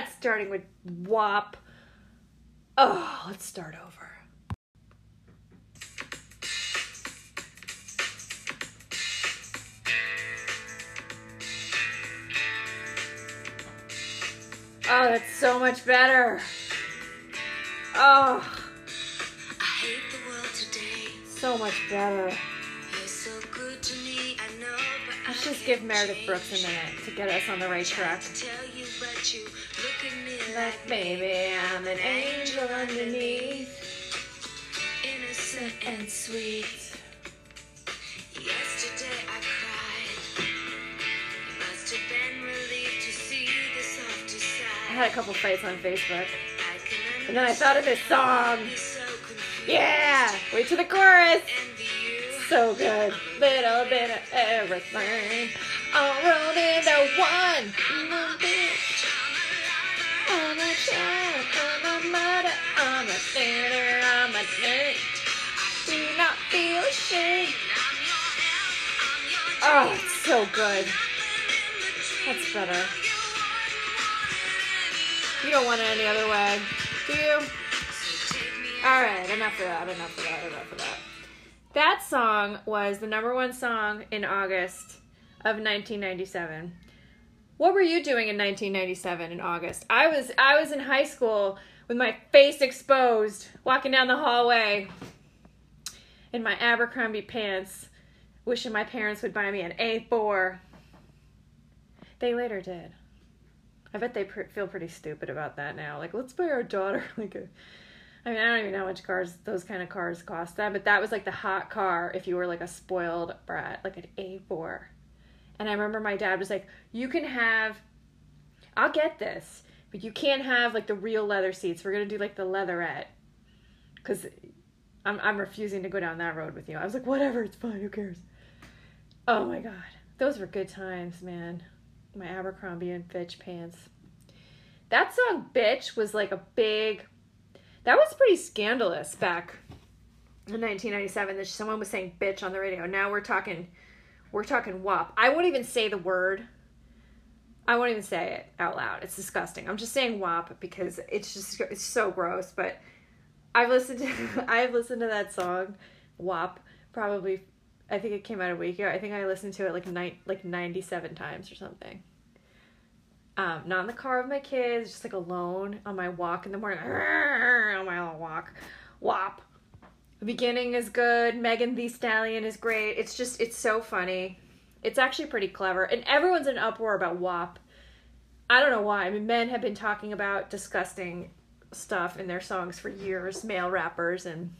not starting with WAP. Oh, let's start over. Oh, that's so much better. Oh, I hate the world today. so much better. So good to me, I know, but Let's I just give Meredith. Brooks a minute to get us on the right track. To tell you, but you look at me Like, baby, I'm an angel underneath, innocent and sweet. Yesterday I cried. You must have been relieved to see the softer I had a couple fights on Facebook, and then I thought of this song. be so confused. Yeah, wait to the chorus. So good. Little bit of everything. All rolled into one. Sinner, I'm a. Do not feel ashamed. Oh, it's so good. That's better. You don't want it any other way, do you? Alright, enough of that, enough of that, enough of that. That song was the number one song in August of 1997. What were you doing in 1997 in August? I was I was in high school with my face exposed, walking down the hallway in my Abercrombie pants, wishing my parents would buy me an A4. They later did. I bet they pr- feel pretty stupid about that now. Like, let's buy our daughter like a. I mean, I don't even know how much cars those kind of cars cost them, but that was like the hot car if you were like a spoiled brat, like an A4. And I remember my dad was like, "You can have, I'll get this, you can't have like the real leather seats. We're gonna do like the leatherette, because I'm I'm refusing to go down that road with you." I was like, "Whatever, it's fine. Who cares?" Oh my god, those were good times, man. My Abercrombie and Fitch pants. That song "Bitch" was like a big. That was pretty scandalous back in 1997 that someone was saying "bitch" on the radio. Now we're talking, we're talking "wop." I won't even say the word. I won't even say it out loud. It's disgusting. I'm just saying "wop" because it's just it's so gross. But I've listened to I've listened to that song "wop" probably. I think it came out a week ago. I think I listened to it like night like 97 times or something. Um, not in the car with my kids, just like alone on my walk in the morning. On my little walk. Wop. The beginning is good. Megan Thee Stallion is great. It's just, it's so funny. It's actually pretty clever. And everyone's in uproar about WAP. I don't know why. I mean, men have been talking about disgusting stuff in their songs for years, male rappers. And,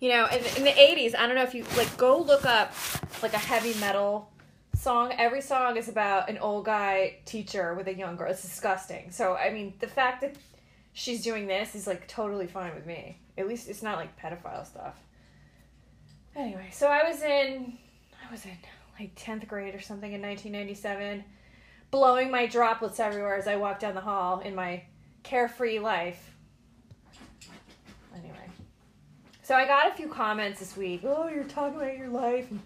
you know, in, in the 80s, I don't know if you, like, go look up, like, a heavy metal song. Every song is about an old guy teacher with a young girl. It's disgusting. So, I mean, the fact that she's doing this is, like, totally fine with me. At least it's not, like, pedophile stuff. Anyway, so I was in, was in, like, 10th grade or something in 1997 blowing my droplets everywhere as I walked down the hall in my carefree life. Anyway, so I got a few comments this week. Oh, you're talking about your life and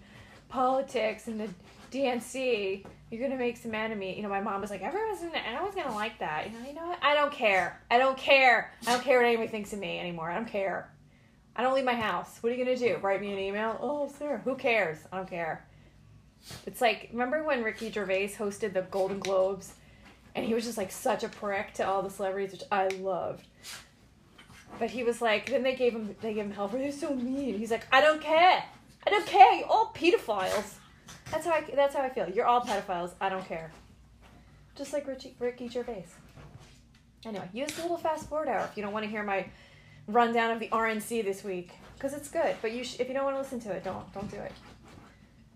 politics and the DNC. You're gonna make some enemy. You know, my mom was like, everyone's gonna, everyone's gonna like that. You know, you know what? I don't care. I don't care. I don't care what anybody thinks of me anymore. I don't care. I don't leave my house. What are you gonna do? Write me an email? Oh, Sarah, who cares? I don't care. It's like remember when Ricky Gervais hosted the Golden Globes, and he was just like such a prick to all the celebrities, which I loved. But he was like, then they gave him they gave him hell for they're so mean. He's like, I don't care, I don't care. You're all pedophiles. That's how I that's how I feel. You're all pedophiles. I don't care. Just like Ricky Gervais. Anyway, use the little fast forward hour if you don't want to hear my rundown of the RNC this week because it's good. But you sh- if you don't want to listen to it, don't don't do it.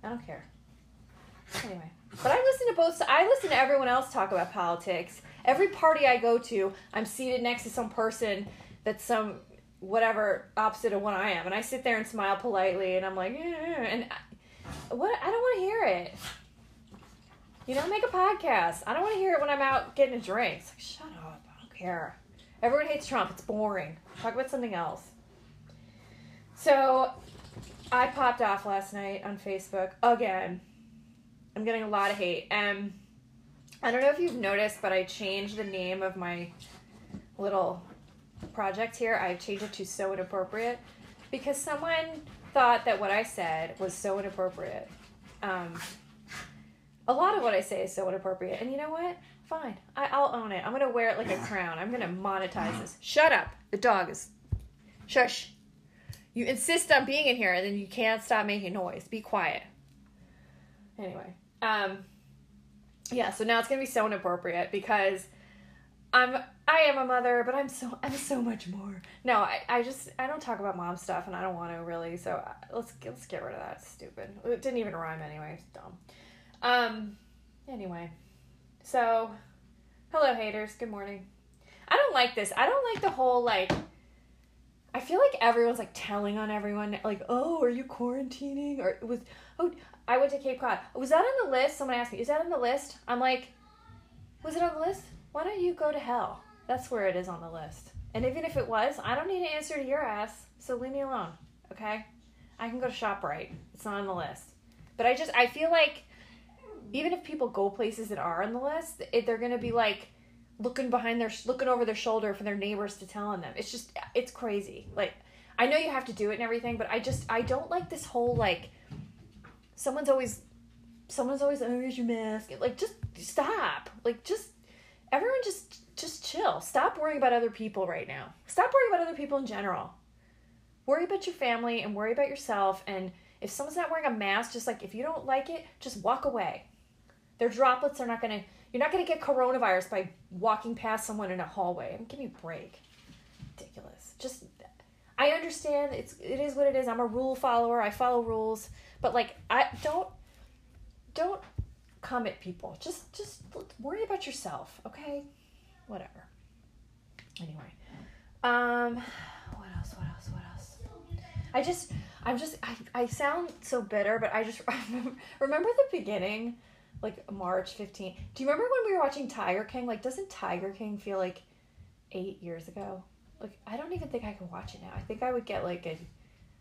I don't care. Anyway, but I listen to both. I listen to everyone else talk about politics. Every party I go to, I'm seated next to some person that's some whatever opposite of what I am, and I sit there and smile politely, and I'm like, "Eh," and I, what? I don't want to hear it. You know, make a podcast. I don't want to hear it when I'm out getting a drink. It's like, shut up. I don't care. Everyone hates Trump. It's boring. Talk about something else. So, I popped off last night on Facebook again. I'm getting a lot of hate. Um, I don't know if you've noticed, but I changed the name of my little project here. I've changed it to So Inappropriate because someone thought that what I said was so inappropriate. Um, a lot of what I say is so inappropriate. And you know what? Fine. I, I'll own it. I'm to wear it like a crown. I'm to monetize this. Shut up. The dog is. Shush. You insist on being in here and then you can't stop making noise. Be quiet. Anyway. Um, yeah, so now it's to be so inappropriate because I'm I am a mother, but I'm so I'm so much more. No, I, I just I don't talk about mom stuff, and I don't want to really. So uh, let's let's get rid of that. It's stupid. It didn't even rhyme anyway. It's dumb. Um. Anyway, so hello haters. Good morning. I don't like this. I don't like the whole like. I feel like everyone's like telling on everyone. Like, oh, are you quarantining? Or was oh, I went to Cape Cod. Was that on the list? Someone asked me. Is that on the list? I'm like, was it on the list? Why don't you go to hell? That's where it is on the list. And even if it was, I don't need an answer to your ass, so leave me alone, okay? I can go to ShopRite. It's not on the list. But I just, I feel like even if people go places that are on the list, it, they're to be like looking behind their, looking over their shoulder for their neighbors to tell on them. It's just, it's crazy. Like, I know you have to do it and everything, but I just, I don't like this whole like, someone's always, someone's always, oh, here's your mask. Like, just stop. Like, just, everyone just just chill. Stop worrying about other people right now. Stop worrying about other people in general. Worry about your family and worry about yourself. And if someone's not wearing a mask, just like if you don't like it, just walk away. Their droplets are not gonna. You're not gonna get coronavirus by walking past someone in a hallway. give me a break. Ridiculous. Just. I understand it's it is what it is. I'm a rule follower. I follow rules, but like I don't don't come at people. Just just worry about yourself, okay? whatever. Anyway, um, what else? What else? What else? I just, I'm just, I, I sound so bitter, but I just remember the beginning, like March 15th. Do you remember when we were watching Tiger King? Like, doesn't Tiger King feel like eight years ago? Like, I don't even think I can watch it now. I think I would get like a,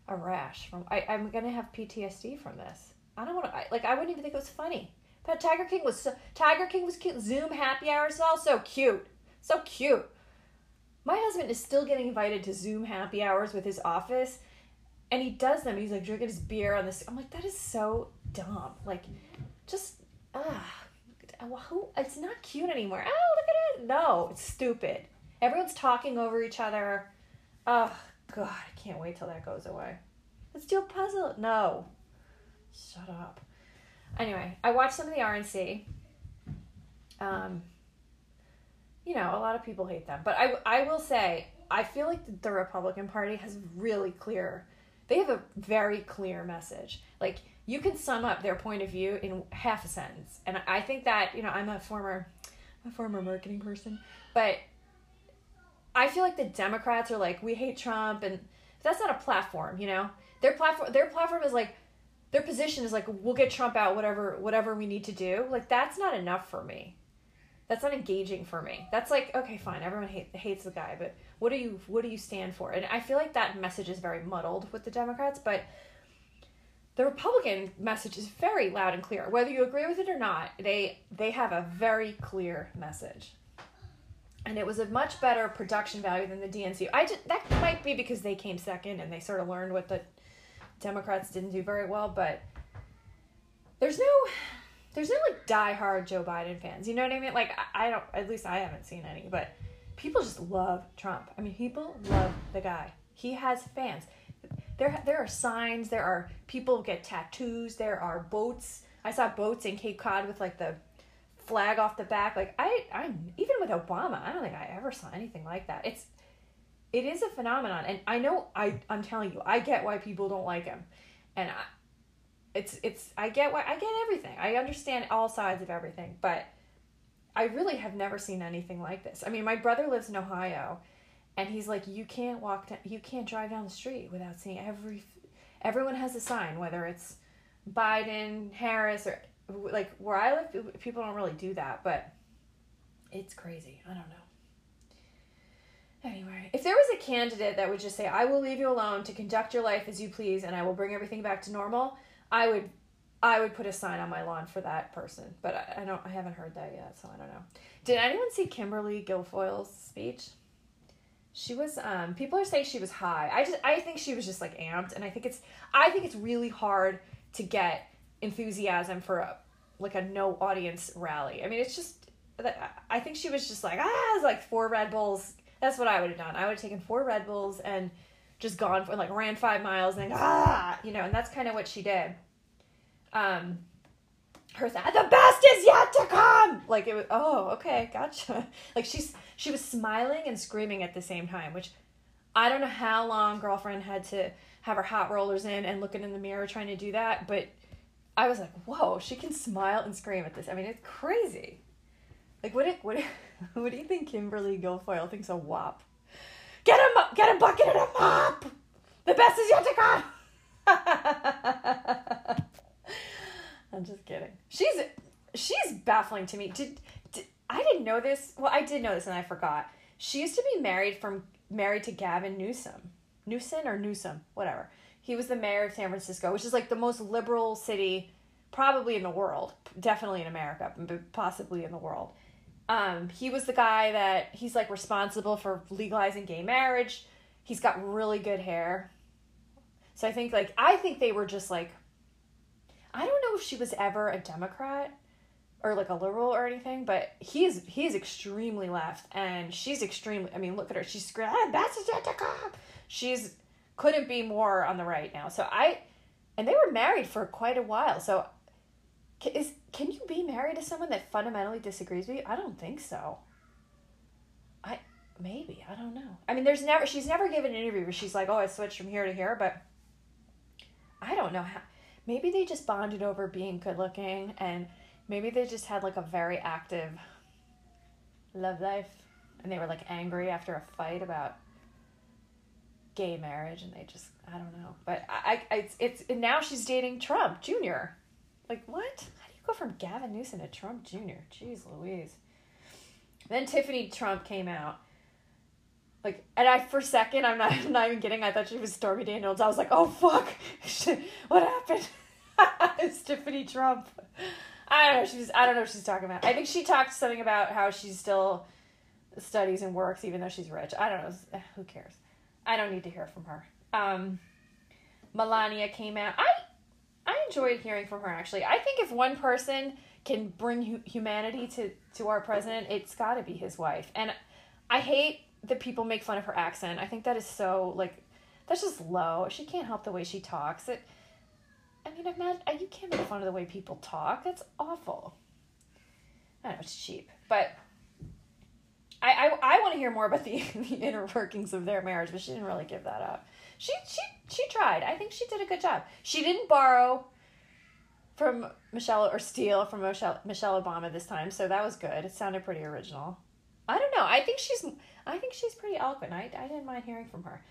a rash from. I, I'm gonna have PTSD from this. I don't want to. Like, I wouldn't even think it was funny. But Tiger King was so, Tiger King was cute. Zoom happy hours is also cute. So cute. My husband is still getting invited to Zoom happy hours with his office, and he does them. He's like drinking his beer on this. I'm like, that is so dumb. Like, just ah, who? It's not cute anymore. Oh, look at it. No, it's stupid. Everyone's talking over each other. Oh God, I can't wait till that goes away. Let's do a puzzle. No, shut up. Anyway, I watched some of the RNC. Um, you know, a lot of people hate them. But I, I will say, I feel like the Republican Party has really clear, they have a very clear message. Like, you can sum up their point of view in half a sentence. And I think that, you know, I'm a former, a former marketing person, but I feel like the Democrats are like, we hate Trump, and that's not a platform, you know? Their platform, their platform is like, their position is like, we'll get Trump out, whatever, whatever we need to do. Like, that's not enough for me that's not engaging for me. That's like okay, fine. Everyone hate, hates the guy, but what do you what do you stand for? And I feel like that message is very muddled with the Democrats, but the Republican message is very loud and clear. Whether you agree with it or not, they they have a very clear message. And it was a much better production value than the DNC. I just, that might be because they came second and they sort of learned what the Democrats didn't do very well, but there's no there's no like die-hard Joe Biden fans. You know what I mean? Like I, I don't. At least I haven't seen any. But people just love Trump. I mean, people love the guy. He has fans. There, there are signs. There are people get tattoos. There are boats. I saw boats in Cape Cod with like the flag off the back. Like I, I even with Obama, I don't think I ever saw anything like that. It's, it is a phenomenon, and I know I, I'm telling you, I get why people don't like him, and I, it's it's I get why I get everything. I understand all sides of everything, but I really have never seen anything like this. I mean, my brother lives in Ohio, and he's like, you can't walk down, you can't drive down the street without seeing every. Everyone has a sign, whether it's Biden, Harris, or like where I live, people don't really do that, but it's crazy. I don't know. Anyway, if there was a candidate that would just say, I will leave you alone to conduct your life as you please and I will bring everything back to normal, I would I would put a sign on my lawn for that person, but I, I don't. I haven't heard that yet, so I don't know. Did anyone see Kimberly Guilfoyle's speech? She was. Um, people are saying she was high. I just. I think she was just like amped, and I think it's. I think it's really hard to get enthusiasm for a like a no audience rally. I mean, it's just. I think she was just like ah, it was like four Red Bulls. That's what I would have done. I would have taken four Red Bulls and just gone for like ran five miles and ah, you know, and that's kind of what she did um her th- the best is yet to come! Like it was oh okay gotcha. Like she's she was smiling and screaming at the same time which i don't know how long girlfriend had to have her hot rollers in and looking in the mirror trying to do that but i was like whoa she can smile and scream at this. I mean it's crazy. Like what what what do you think kimberly guilfoyle thinks a wop? Get a get a bucket and a mop the best is yet to come I'm just kidding. She's she's baffling to me. Did, did I didn't know this? Well, I did know this and I forgot. She used to be married from married to Gavin Newsom. Newsom or Newsom, whatever. He was the mayor of San Francisco, which is like the most liberal city probably in the world, definitely in America, but possibly in the world. Um, he was the guy that he's like responsible for legalizing gay marriage. He's got really good hair. So I think like I think they were just like I don't know if she was ever a Democrat or like a liberal or anything, but he's he's extremely left and she's extremely I mean, look at her. She's ah, that's a. She's couldn't be more on the right now. So I and they were married for quite a while. So is can you be married to someone that fundamentally disagrees with you? I don't think so. I maybe, I don't know. I mean, there's never she's never given an interview where she's like, "Oh, I switched from here to here," but I don't know how maybe they just bonded over being good looking and maybe they just had like a very active love life and they were like angry after a fight about gay marriage and they just I don't know. But I, I it's it's now she's dating Trump Jr. Like what? How do you go from Gavin Newsom to Trump Jr.? Jeez Louise. Then Tiffany Trump came out. Like and I for a second I'm not not even kidding, I thought she was Stormy Daniels. I was like, oh fuck what happened? it's Tiffany Trump. I don't know. She's I don't know what she's talking about. I think she talked something about how she still studies and works even though she's rich. I don't know. Eh, who cares? I don't need to hear from her. Um, Melania came out. I I enjoyed hearing from her actually. I think if one person can bring hu- humanity to to our president, it's got to be his wife. And I hate that people make fun of her accent. I think that is so like that's just low. She can't help the way she talks. It I mean, imagine uh, you can't make fun of the way people talk. That's awful. I know it's cheap, but I I, I want to hear more about the, the inner workings of their marriage, but she didn't really give that up. She she she tried. I think she did a good job. She didn't borrow from Michelle or steal from Michelle Michelle Obama this time, so that was good. It sounded pretty original. I don't know. I think she's I think she's pretty eloquent. I I didn't mind hearing from her.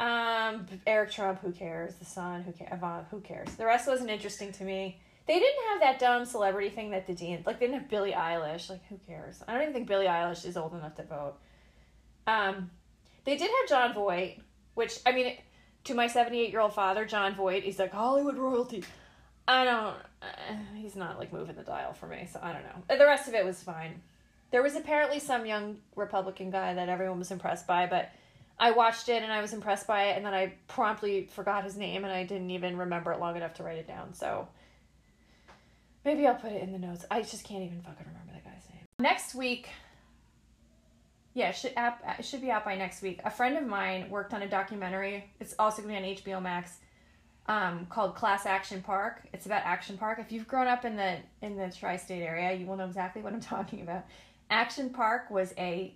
Um, Eric Trump, who cares? The Sun, who cares? Ivanka, who cares? The rest wasn't interesting to me. They didn't have that dumb celebrity thing that the Dean like. They didn't have Billie Eilish. Like, who cares? I don't even think Billie Eilish is old enough to vote. Um, they did have Jon Voight, which I mean, to my seventy-eight-year-old father, Jon Voight, he's like Hollywood royalty. I don't. Uh, he's not like moving the dial for me, so I don't know. The rest of it was fine. There was apparently some young Republican guy that everyone was impressed by, but I watched it and I was impressed by it, and then I promptly forgot his name and I didn't even remember it long enough to write it down. So maybe I'll put it in the notes. I just can't even fucking remember that guy's name. Next week, yeah, it should, it should be out by next week. A friend of mine worked on a documentary. It's also going to be on HBO Max. Um, called Class Action Park. It's about Action Park. If you've grown up in the in the tri-state area, you will know exactly what I'm talking about. Action Park was a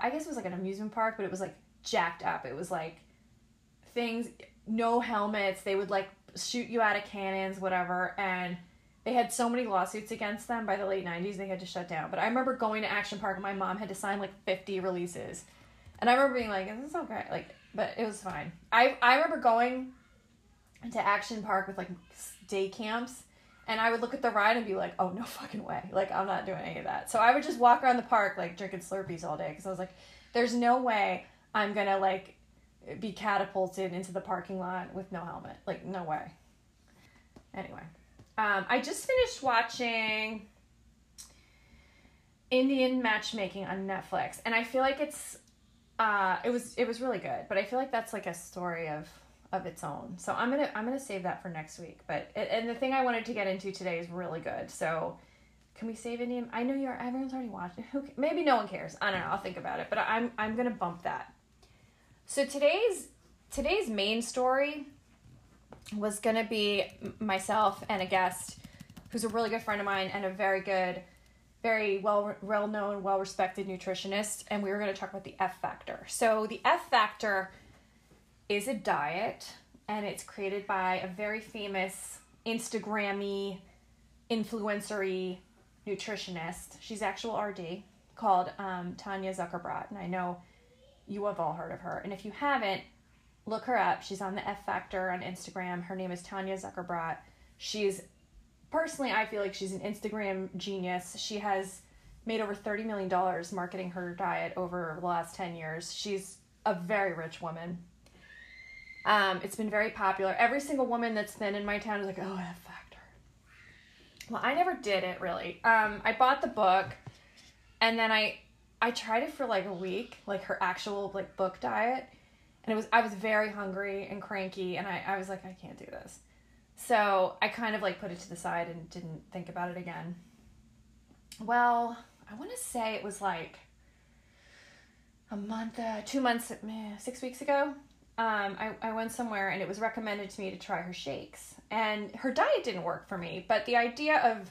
I guess it was like an amusement park, but it was like jacked up. It was like things, no helmets. They would like shoot you out of cannons, whatever. And they had so many lawsuits against them by the late 90s, they had to shut down. But I remember going to Action Park, and my mom had to sign like 50 releases. And I remember being like, is this okay? Like, but it was fine. I, I remember going to Action Park with like day camps and I would look at the ride and be like, oh, no fucking way. Like, I'm not doing any of that. So I would just walk around the park, like, drinking Slurpees all day because I was like, there's no way I'm going to, like, be catapulted into the parking lot with no helmet. Like, no way. Anyway, Um, I just finished watching Indian matchmaking on Netflix, and I feel like it's uh, it was it was really good, but I feel like that's like a story of of its own. So I'm gonna I'm gonna save that for next week. But and the thing I wanted to get into today is really good. So can we save Indian? I know you're everyone's already watching. Who maybe no one cares. I don't know. I'll think about it. But I'm I'm gonna bump that. So today's today's main story was gonna be myself and a guest who's a really good friend of mine and a very good very well well known, well respected nutritionist, and we were to talk about the F factor. So the F factor is a diet, and it's created by a very famous Instagrammy, influencery nutritionist. She's actual RD called um, Tanya Zuckerbrot, and I know you have all heard of her. And if you haven't, look her up. She's on the F Factor on Instagram. Her name is Tanya Zuckerbrot. She's personally, I feel like she's an Instagram genius. She has made over $30 million marketing her diet over the last 10 years. She's a very rich woman. Um, it's been very popular. Every single woman that's thin in my town is like, oh, F Factor. Well, I never did it really. Um, I bought the book and then I I tried it for like a week, like her actual like book diet. And it was I was very hungry and cranky and I, I was like, I can't do this. So I kind of like put it to the side and didn't think about it again. Well, I want to say it was like a month, uh, two months, meh, six weeks ago. Um, I, I went somewhere and it was recommended to me to try her shakes. And her diet didn't work for me, but the idea of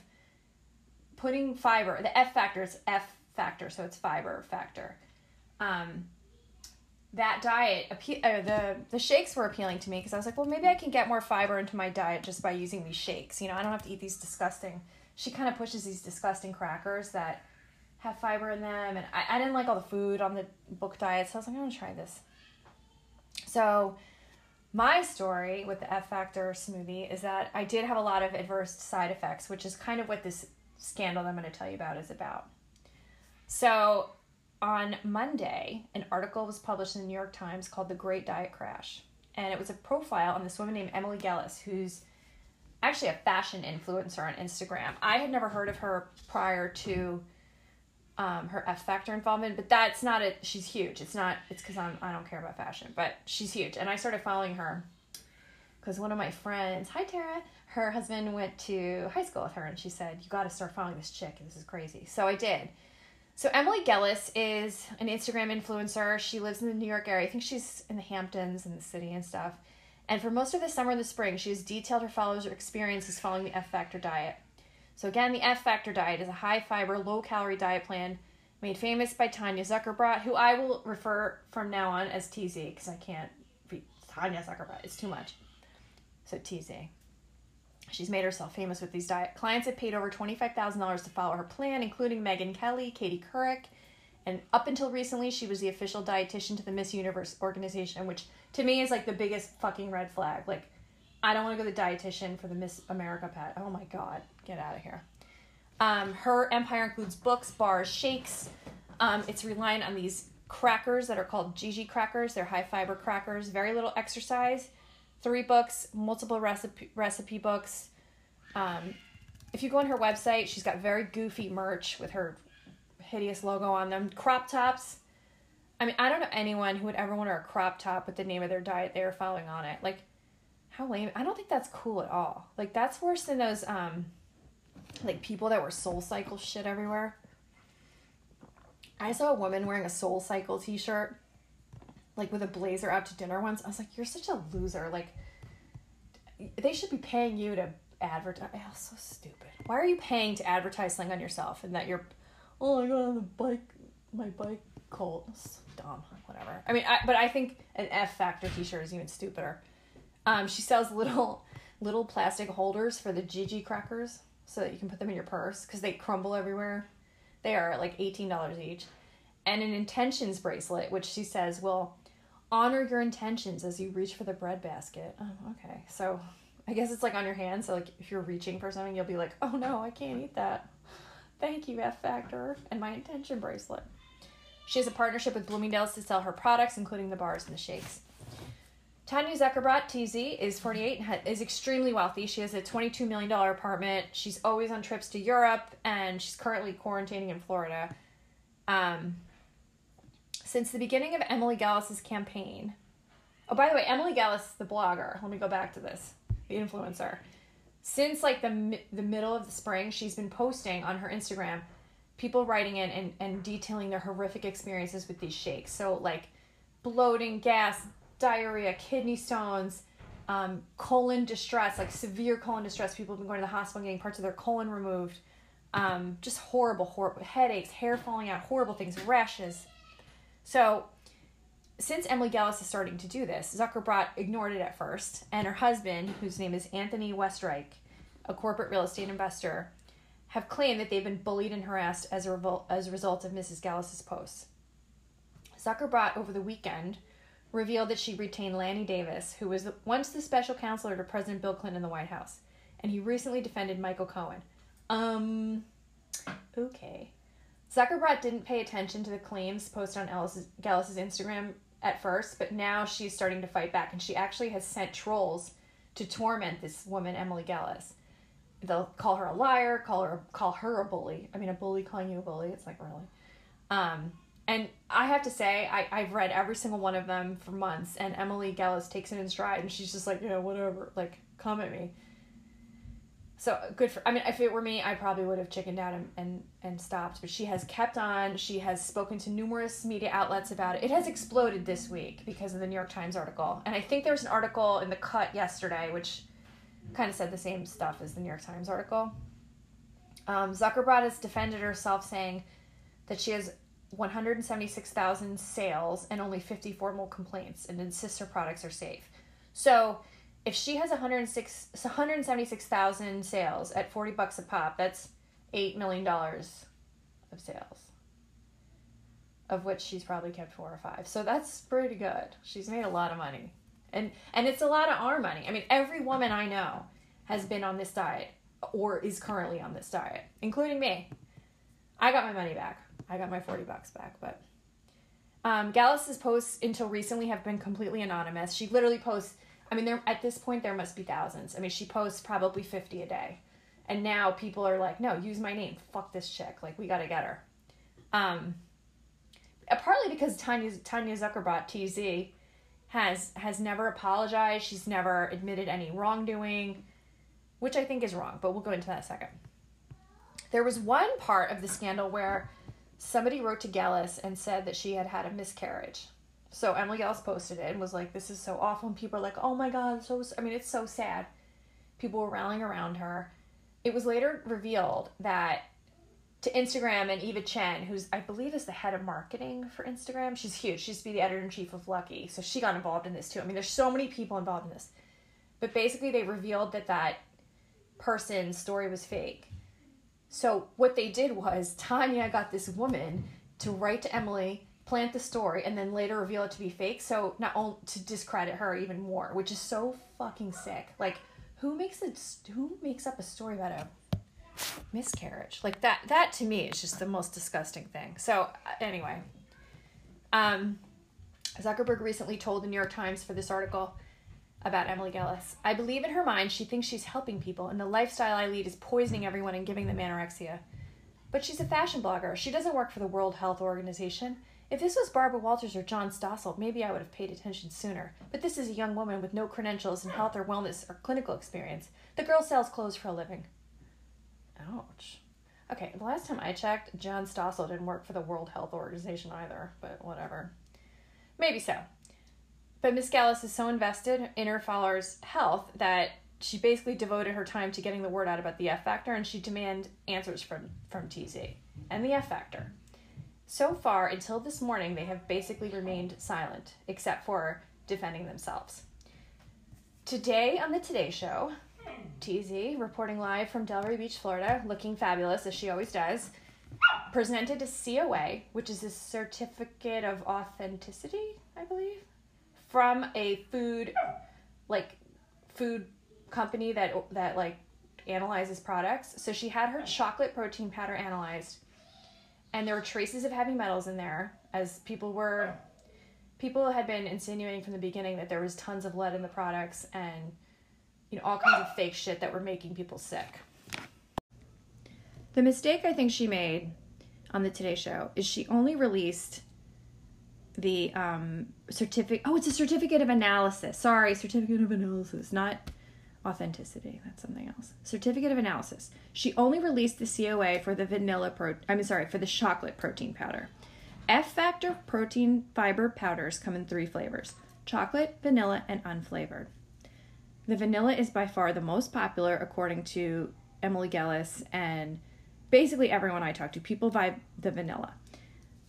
putting fiber, the F factor is F factor, so it's fiber factor. Um, that diet uh, the the shakes were appealing to me because I was like, well, maybe I can get more fiber into my diet just by using these shakes. You know, I don't have to eat these disgusting. She kind of pushes these disgusting crackers that have fiber in them, and I, I didn't like all the food on the book diet, so I was like, I'm gonna try this. So, my story with the F Factor smoothie is that I did have a lot of adverse side effects, which is kind of what this scandal I'm going to tell you about is about. So, on Monday, an article was published in the New York Times called The Great Diet Crash. And it was a profile on this woman named Emily Gellis, who's actually a fashion influencer on Instagram. I had never heard of her prior to um, her F Factor involvement, but that's not it. She's huge. It's not, it's because I'm, I don't care about fashion, but she's huge. And I started following her because one of my friends, hi Tara, her husband went to high school with her and she said, You got to start following this chick. This is crazy. So I did. So Emily Gellis is an Instagram influencer. She lives in the New York area. I think she's in the Hamptons and the city and stuff. And for most of the summer and the spring, she has detailed her followers' experiences following the F Factor diet. So again, the F Factor diet is a high fiber, low calorie diet plan made famous by Tanya Zuckerbrot, who I will refer from now on as TZ because I can't be Tanya Zuckerbrot. It's too much. So TZ. She's made herself famous with these diet. Clients have paid over $25,000 to follow her plan, including Megyn Kelly, Katie Couric, and up until recently, she was the official dietitian to the Miss Universe organization, which to me is like the biggest fucking red flag. Like, I don't want to go to the dietitian for the Miss America pet. Oh my god, get out of here. Um, her empire includes books, bars, shakes. Um, it's reliant on these crackers that are called GG crackers. They're high fiber crackers, very little exercise three books, multiple recipe recipe books. Um, if you go on her website, she's got very goofy merch with her hideous logo on them. Crop tops. I mean, I don't know anyone who would ever want wear a crop top with the name of their diet they were following on it. Like, how lame! I don't think that's cool at all. Like, that's worse than those um, like people that were Soul Cycle shit everywhere. I saw a woman wearing a Soul Cycle T-shirt like with a blazer out to dinner once. I was like, you're such a loser. Like, they should be paying you to advertise. Oh, so stupid. Why are you paying to advertise something on yourself and that you're, oh, I got on the bike, my bike. So dumb. Whatever. I mean, I, but I think an F Factor T-shirt is even stupider. Um, she sells little, little plastic holders for the GG crackers so that you can put them in your purse because they crumble everywhere. They are like eighteen dollars each, and an intentions bracelet, which she says will honor your intentions as you reach for the bread basket. Oh, okay. So I guess it's like on your hand. So like if you're reaching for something, you'll be like, oh no, I can't eat that. Thank you, F Factor, and my intention bracelet. She has a partnership with Bloomingdale's to sell her products, including the bars and the shakes. Tanya Zuckerbrot, TZ, is 48 and is extremely wealthy. She has a $22 million apartment. She's always on trips to Europe, and she's currently quarantining in Florida. Um, since the beginning of Emily Gellis' campaign. Oh, by the way, Emily Gellis, the blogger. Let me go back to this. The influencer. Since like the the middle of the spring, she's been posting on her Instagram, people writing in and, and detailing their horrific experiences with these shakes. So like bloating, gas, diarrhea, kidney stones, um, colon distress, like severe colon distress. People have been going to the hospital and getting parts of their colon removed. Um, just horrible, horrible headaches, hair falling out, horrible things, rashes. So, since Emily Gellis is starting to do this, Zuckerbrot ignored it at first, and her husband, whose name is Anthony Westreich, a corporate real estate investor, have claimed that they've been bullied and harassed as a, revol- as a result of Mrs. Gellis's posts. Zuckerbrot over the weekend revealed that she retained Lanny Davis, who was once the special counselor to President Bill Clinton in the White House, and he recently defended Michael Cohen. Um, okay. Zuckerbrot didn't pay attention to the claims posted on Gellis's Instagram at first, but now she's starting to fight back, and she actually has sent trolls to torment this woman, Emily Gellis. They'll call her a liar, call her call her a bully. I mean, a bully calling you a bully. It's like really. Um, and I have to say, I, I've read every single one of them for months, and Emily Gellis takes it in stride, and she's just like, you yeah, whatever, like, come at me. So good for. I mean, if it were me, I probably would have chickened out and, and and stopped. But she has kept on. She has spoken to numerous media outlets about it. It has exploded this week because of the New York Times article, and I think there was an article in the Cut yesterday which kind of said the same stuff as the New York Times article. Um, Zuckerbrot has defended herself, saying that she has 176,000 sales and only 54 more complaints, and insists her products are safe. So if she has 106 176,000 sales at 40 bucks a pop, that's 8 million dollars of sales. Of which she's probably kept 4 or 5. So that's pretty good. She's made a lot of money. And and it's a lot of our money. I mean, every woman I know has been on this diet or is currently on this diet, including me. I got my money back. I got my 40 bucks back, but um, Gellis's posts until recently have been completely anonymous. She literally posts I mean, there at this point there must be thousands. I mean, she posts probably fifty a day, and now people are like, "No, use my name. Fuck this chick. Like, we gotta get her." Um, uh, partly because Tanya Tanya Zuckerbrot TZ has has never apologized. She's never admitted any wrongdoing, which I think is wrong. But we'll go into that in second. There was one part of the scandal where somebody wrote to Gellis and said that she had had a miscarriage. So Emily Gellis posted it and was like, "This is so awful," and people are like, "Oh my god, so." I mean, it's so sad. People were rallying around her. It was later revealed that to Instagram and Eva Chen, who's I believe is the head of marketing for Instagram, she's huge. She used to be the editor in chief of Lucky, so she got involved in this too. I mean, there's so many people involved in this, but basically they revealed that that person's story was fake. So what they did was Tanya got this woman to write to Emily plant the story and then later reveal it to be fake. So not only to discredit her even more which is so fucking sick. Like who makes it who makes up a story about a miscarriage? Like that that to me is just the most disgusting thing. So uh, anyway. Um zuckerbrot recently told the new york times for this article about emily gellis i believe in her mind she thinks she's helping people and the lifestyle i lead is poisoning everyone and giving them anorexia but she's a fashion blogger she doesn't work for the world health organization if this was Barbara Walters or John Stossel, maybe I would have paid attention sooner. But this is a young woman with no credentials in health or wellness or clinical experience. The girl sells clothes for a living. Ouch. Okay, the last time I checked, John Stossel didn't work for the World Health Organization either, but whatever. Maybe so. But Miss Gellis is so invested in her followers' health that she basically devoted her time to getting the word out about the F factor and she demanded answers from, from TZ and the F factor. So far, until this morning, they have basically remained silent, except for defending themselves. Today on the Today Show, TZ, reporting live from Delray Beach, Florida, looking fabulous as she always does, presented a COA, which is a certificate of authenticity, I believe, from a food, like, food company that that like analyzes products. So she had her chocolate protein powder analyzed and there were traces of heavy metals in there as people were people had been insinuating from the beginning that there was tons of lead in the products and you know all kinds of fake shit that were making people sick. The mistake I think she made on the Today Show is she only released the um, certificate. Oh, it's a certificate of analysis. Sorry, certificate of analysis, not authenticity. That's something else. Certificate of analysis. She only released the COA for the vanilla pro. I mean, sorry, for the chocolate protein powder. F factor protein fiber powders come in three flavors: chocolate, vanilla, and unflavored. The vanilla is by far the most popular, according to Emily Gellis and basically everyone I talk to. People buy the vanilla.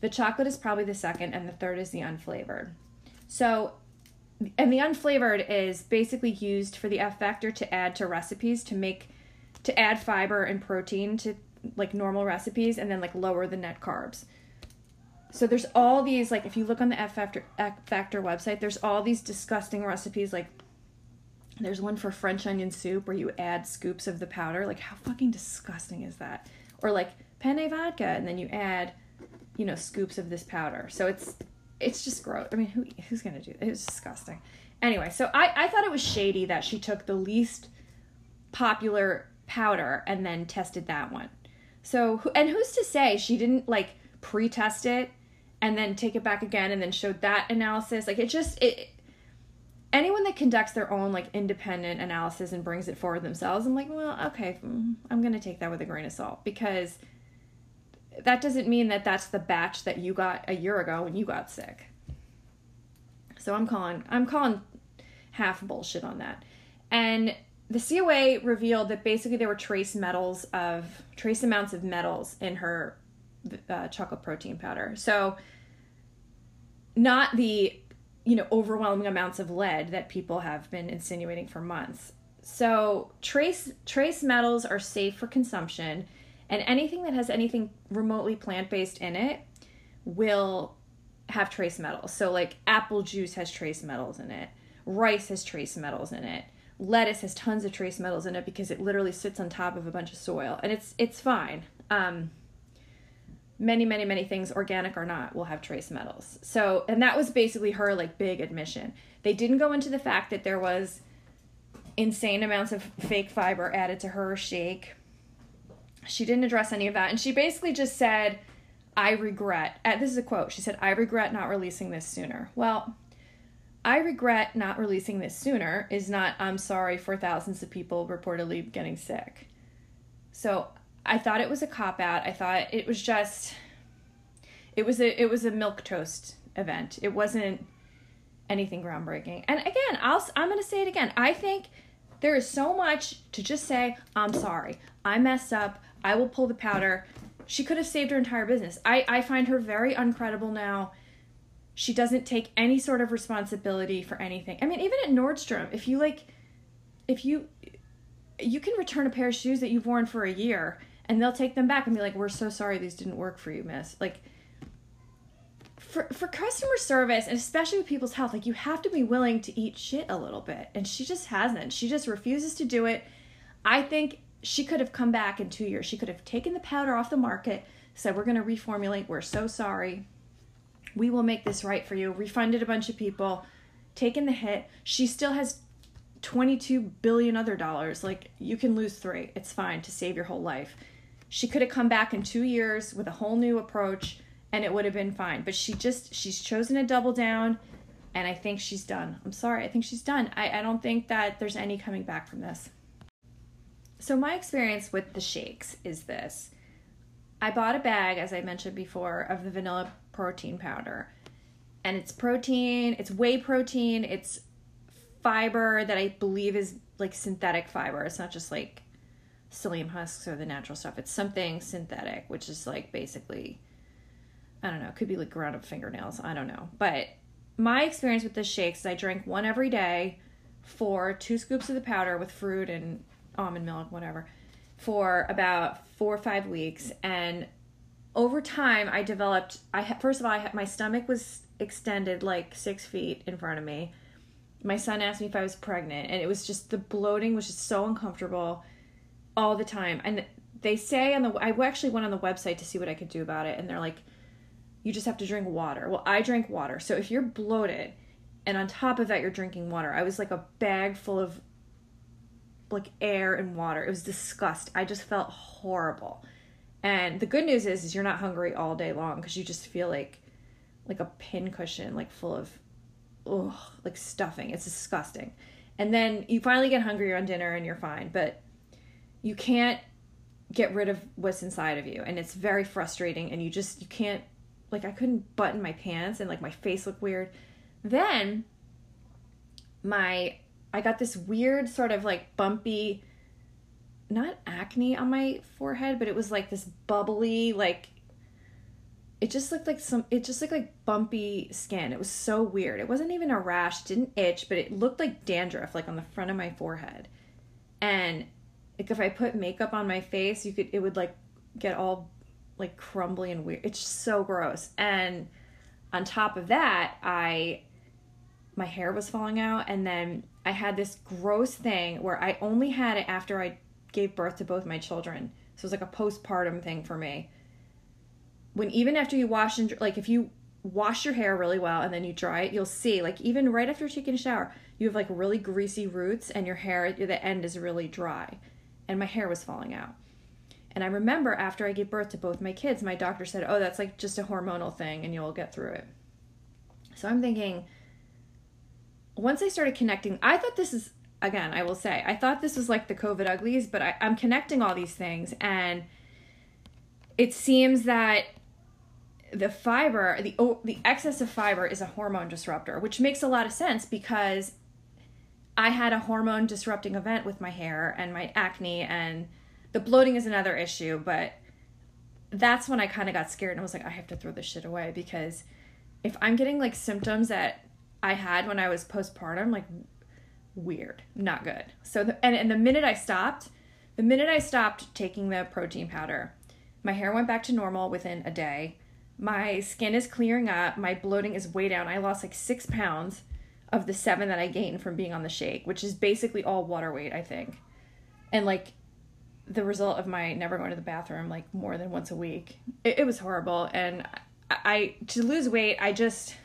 The chocolate is probably the second, and the third is the unflavored. So, and the unflavored is basically used for the F factor to add to recipes to make, to add fiber and protein to like normal recipes and then like lower the net carbs. So there's all these like if you look on the F factor F factor website, there's all these disgusting recipes like there's one for French onion soup where you add scoops of the powder. Like how fucking disgusting is that? Or like penne vodka and then you add you know scoops of this powder. So it's it's just gross. I mean who who's gonna do it was disgusting. Anyway so i i thought it was shady that she took the least popular powder and then tested that one. So and who's to say she didn't like pre-test it and then take it back again and then showed that analysis? Like it just it anyone that conducts their own like independent analysis and brings it forward themselves i'm like well okay mm, i'm gonna take that with a grain of salt because that doesn't mean that that's the batch that you got a year ago when you got sick. So I'm calling I'm calling half bullshit on that. And the COA revealed that basically there were trace metals of trace amounts of metals in her uh, chocolate protein powder. So not the you know overwhelming amounts of lead that people have been insinuating for months. So trace trace metals are safe for consumption and anything that has anything remotely plant based in it will have trace metals. So, like apple juice has trace metals in it, rice has trace metals in it, lettuce has tons of trace metals in it because it literally sits on top of a bunch of soil, and it's it's fine. Um, many many many things organic or not will have trace metals. So and that was basically her like big admission. They didn't go into the fact that there was insane amounts of fake fiber added to her shake she didn't address any of that. And she basically just said, I regret, uh, this is a quote. She said, I regret not releasing this sooner. Well, I regret not releasing this sooner is not, I'm sorry for thousands of people reportedly getting sick. So I thought it was a cop out. I thought it was just, it was a, it was a milk toast event. It wasn't anything groundbreaking. And again, I'll, I'm going to say it again. I think there is so much to just say, I'm sorry. I messed up. I will pull the powder. She could have saved her entire business. I, I find her very uncredible now. She doesn't take any sort of responsibility for anything. I mean, even at Nordstrom, if you like, if you, you can return a pair of shoes that you've worn for a year and they'll take them back and be like, we're so sorry these didn't work for you, miss. Like, for, for customer service and especially with people's health, like you have to be willing to eat shit a little bit. And she just hasn't. She just refuses to do it. I think she could have come back in two years. She could have taken the powder off the market, said, We're going to reformulate. We're so sorry. We will make this right for you. Refunded a bunch of people, taken the hit. She still has 22 billion other dollars. Like, you can lose three. It's fine to save your whole life. She could have come back in two years with a whole new approach and it would have been fine. But she just, she's chosen to double down and I think she's done. I'm sorry. I think she's done. I, I don't think that there's any coming back from this. So, my experience with the shakes is this I bought a bag, as I mentioned before, of the vanilla protein powder. And it's protein, it's whey protein, it's fiber that I believe is like synthetic fiber. It's not just like psyllium husks or the natural stuff. It's something synthetic, which is like basically, I don't know, it could be like ground up fingernails. I don't know. But my experience with the shakes is I drink one every day for two scoops of the powder with fruit and almond milk, whatever, for about four or five weeks. And over time, I developed. I first of all, my stomach was extended like six feet in front of me. My son asked me if I was pregnant, and it was just the bloating was just so uncomfortable all the time. And they say on the I actually went on the website to see what I could do about it, and they're like, you just have to drink water. Well, I drank water. So if you're bloated and on top of that you're drinking water, I was like a bag full of like air and water. It was disgust. I just felt horrible. And the good news is, is you're not hungry all day long because you just feel like like a pincushion, like full of ugh, like stuffing. It's disgusting. And then you finally get hungry on dinner and you're fine, but you can't get rid of what's inside of you and it's very frustrating and you just you can't like I couldn't button my pants and like my face looked weird. Then my I got this weird sort of like bumpy not acne on my forehead, but it was like this bubbly like it just looked like some it just looked like bumpy skin. It was so weird. It wasn't even a rash, didn't itch, but it looked like dandruff like on the front of my forehead. And like if I put makeup on my face, you could it would like get all like crumbly and weird. It's so gross. And on top of that, I my hair was falling out and then I had this gross thing where I only had it after I gave birth to both my children. So it was like a postpartum thing for me. When even after you wash and like if you wash your hair really well and then you dry it, you'll see like even right after taking a shower, you have like really greasy roots and your hair the end is really dry. And my hair was falling out. And I remember after I gave birth to both my kids, my doctor said, "Oh, that's like just a hormonal thing and you'll get through it." So I'm thinking once I started connecting, I thought this is again, I will say, I thought this was like the COVID uglies, but I, I'm connecting all these things, and it seems that the fiber, the oh, the excess of fiber, is a hormone disruptor, which makes a lot of sense because I had a hormone disrupting event with my hair and my acne, and the bloating is another issue, but that's when I kind of got scared and I was like, I have to throw this shit away because if I'm getting like symptoms that I had when I was postpartum, like weird, not good. So, the, and, and the minute I stopped, the minute I stopped taking the protein powder, my hair went back to normal within a day. My skin is clearing up. My bloating is way down. I lost like six pounds of the seven that I gained from being on the shake, which is basically all water weight, I think. And like the result of my never going to the bathroom like more than once a week, it, it was horrible. And I, I, to lose weight, I just,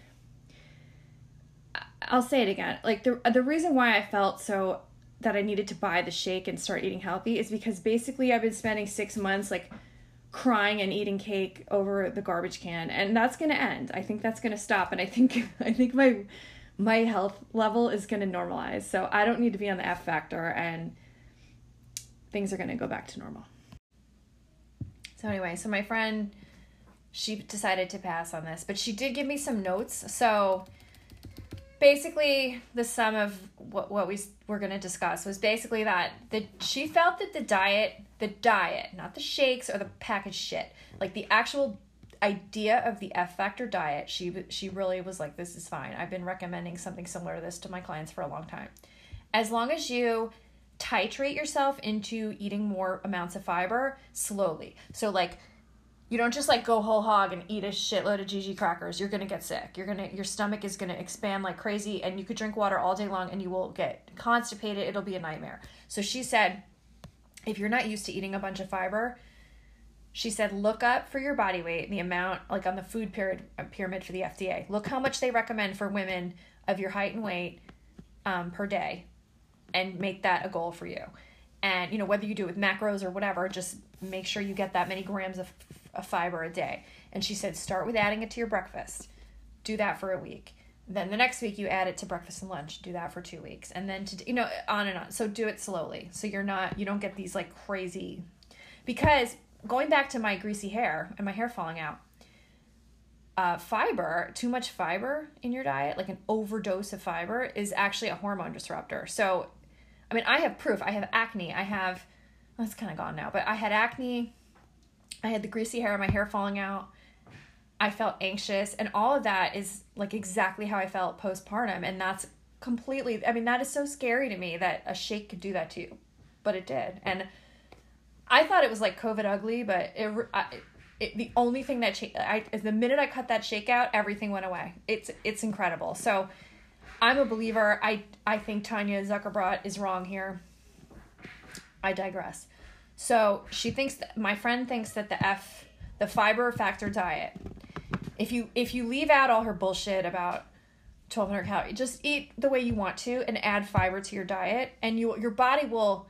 I'll say it again. Like the the reason why I felt so that I needed to buy the shake and start eating healthy is because basically I've been spending 6 months like crying and eating cake over the garbage can and that's going to end. I think that's going to stop and I think I think my my health level is going to normalize. So I don't need to be on the F factor and things are going to go back to normal. So anyway, so my friend she decided to pass on this, but she did give me some notes. So basically the sum of what, what we were going to discuss was basically that the she felt that the diet the diet not the shakes or the packaged shit like the actual idea of the f factor diet she she really was like this is fine. I've been recommending something similar to this to my clients for a long time. As long as you titrate yourself into eating more amounts of fiber slowly. So like you don't just like go whole hog and eat a shitload of GG crackers. You're gonna get sick. You're gonna your stomach is gonna expand like crazy, and you could drink water all day long and you will get constipated. It'll be a nightmare. So she said, if you're not used to eating a bunch of fiber, she said look up for your body weight the amount like on the food pyramid uh, pyramid for the FDA. Look how much they recommend for women of your height and weight um, per day, and make that a goal for you. And you know whether you do it with macros or whatever, just make sure you get that many grams of a fiber a day. And she said, start with adding it to your breakfast. Do that for a week. Then the next week you add it to breakfast and lunch. Do that for two weeks, and then to you know on and on. So do it slowly, so you're not you don't get these like crazy. Because going back to my greasy hair and my hair falling out, uh, fiber, too much fiber in your diet, like an overdose of fiber, is actually a hormone disruptor. So, I mean, I have proof. I have acne. I have, well, kind of gone now, but I had acne I had the greasy hair, my hair falling out. I felt anxious, and all of that is like exactly how I felt postpartum. And that's completely, I mean, that is so scary to me that a shake could do that to you, but it did. And I thought it was like COVID ugly, but it, I, it the only thing that cha- I the minute I cut that shake out, everything went away. It's it's incredible. So I'm a believer. I I think Tanya Zuckerbrot is wrong here. I digress. So she thinks that my friend thinks that the F, the fiber factor diet, if you if you leave out all her bullshit about 1200 calories, just eat the way you want to and add fiber to your diet, and you your body will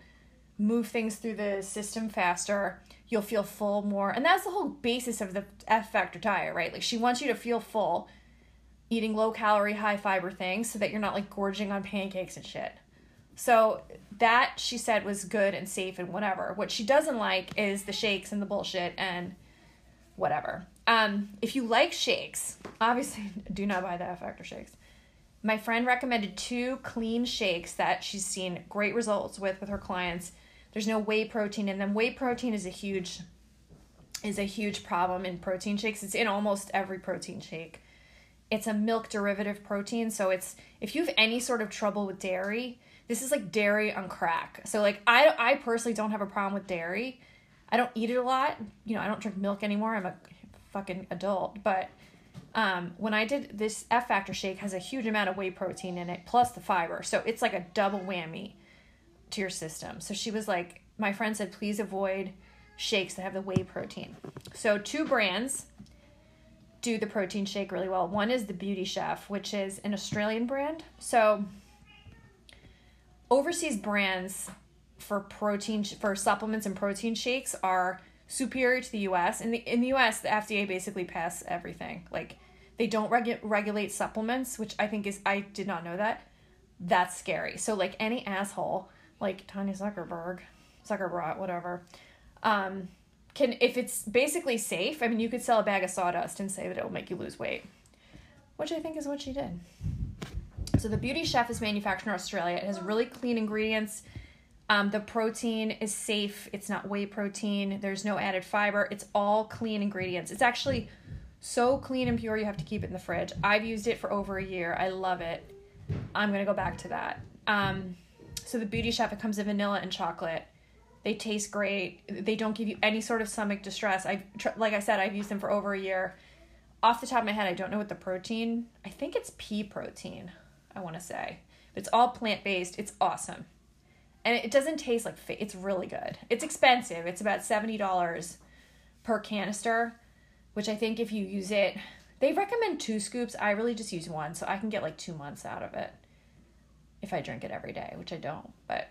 move things through the system faster. You'll feel full more, and that's the whole basis of the F Factor diet, right? Like she wants you to feel full, eating low calorie, high fiber things, so that you're not like gorging on pancakes and shit. So that she said was good and safe and whatever. What she doesn't like is the shakes and the bullshit and whatever. Um, if you like shakes, obviously do not buy the F Factor shakes. My friend recommended two clean shakes that she's seen great results with with her clients. There's no whey protein in them. Whey protein is a huge is a huge problem in protein shakes. It's in almost every protein shake. It's a milk derivative protein, so it's if you have any sort of trouble with dairy, this is like dairy on crack. So like I I personally don't have a problem with dairy. I don't eat it a lot. You know, I don't drink milk anymore. I'm a fucking adult, but um, when I did this F Factor shake has a huge amount of whey protein in it plus the fiber. So it's like a double whammy to your system. So she was like, my friend said, please avoid shakes that have the whey protein. So two brands do the protein shake really well. One is the Beauty Chef, which is an Australian brand. So overseas brands for protein for supplements and protein shakes are superior to the US. In the in the US, the FDA basically passed everything. Like they don't regu- regulate supplements, which I think is I did not know that. That's scary. So like any asshole like Tanya Zuckerberg, Zuckerberg, whatever, um, can if it's basically safe. I mean, you could sell a bag of sawdust and say that it will make you lose weight, which I think is what she did. So the Beauty Chef is manufactured in Australia. It has really clean ingredients. Um, the protein is safe. It's not whey protein. There's no added fiber. It's all clean ingredients. It's actually so clean and pure you have to keep it in the fridge. I've used it for over a year. I love it. I'm gonna go back to that. Um, so the Beauty Chef it comes in vanilla and chocolate. They taste great. They don't give you any sort of stomach distress. I like I said I've used them for over a year. Off the top of my head, I don't know what the protein. I think it's pea protein. I want to say. It's all plant based. It's awesome. And it doesn't taste like it's really good. It's expensive. It's about $70 per canister, which I think if you use it, they recommend two scoops. I really just use one, so I can get like 2 months out of it if I drink it every day, which I don't. But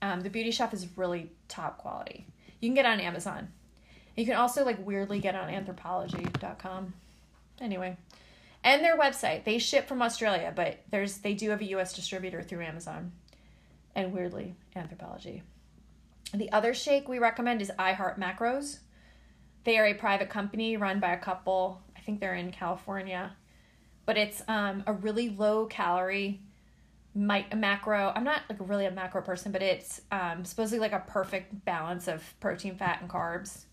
um, the Beauty Chef is really top quality. You can get on Amazon. You can also like weirdly get on anthropologie.com. Anyway, and their website. They ship from Australia, but there's they do have a US distributor through Amazon. And weirdly, Anthropologie. The other shake we recommend is I Heart Macros. They are a private company run by a couple. I think they're in California. But it's um, a really low calorie mic- macro. I'm not like really a macro person, but it's um, supposedly like a perfect balance of protein, fat, and carbs.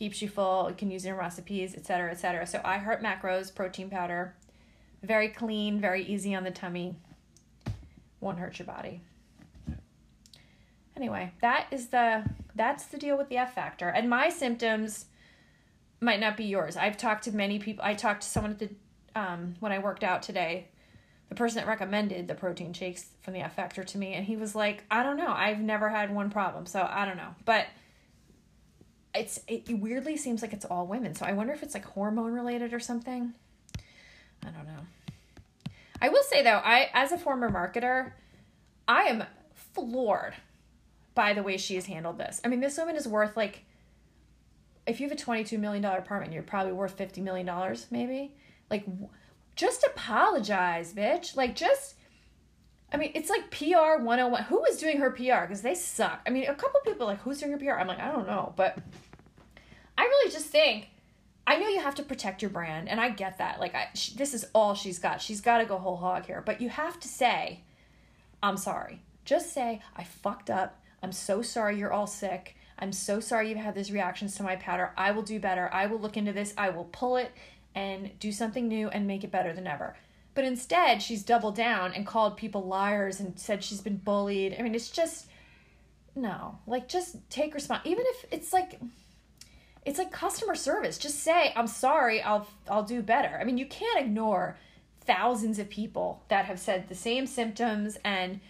Keeps you full. You can use it in recipes, etc., etc. So I Heart Macros protein powder. Very clean, very easy on the tummy. Won't hurt your body anyway that is the that's the deal with the f factor and my symptoms might not be yours i've talked to many people i talked to someone at the um, when i worked out today the person that recommended the protein shakes from the f factor to me and he was like i don't know i've never had one problem so i don't know but it's it weirdly seems like it's all women so i wonder if it's like hormone related or something i don't know i will say though i as a former marketer i am floored by the way she has handled this. I mean, this woman is worth like if you have a $22 million apartment, you're probably worth $50 million, maybe. Like, just apologize, bitch. Like, just, I mean, it's like PR 101. Who is doing her PR? Because they suck. I mean, a couple people like, who's doing her PR? I'm like, I don't know. But I really just think, I know you have to protect your brand, and I get that. Like, I, she, this is all she's got. She's got to go whole hog here. But you have to say, I'm sorry. Just say, I fucked up. I'm so sorry you're all sick. I'm so sorry you've had these reactions to my powder. I will do better. I will look into this. I will pull it and do something new and make it better than ever. But instead, she's doubled down and called people liars and said she's been bullied. I mean, it's just no. Like just take response even if it's like it's like customer service. Just say, "I'm sorry. I'll I'll do better." I mean, you can't ignore thousands of people that have said the same symptoms and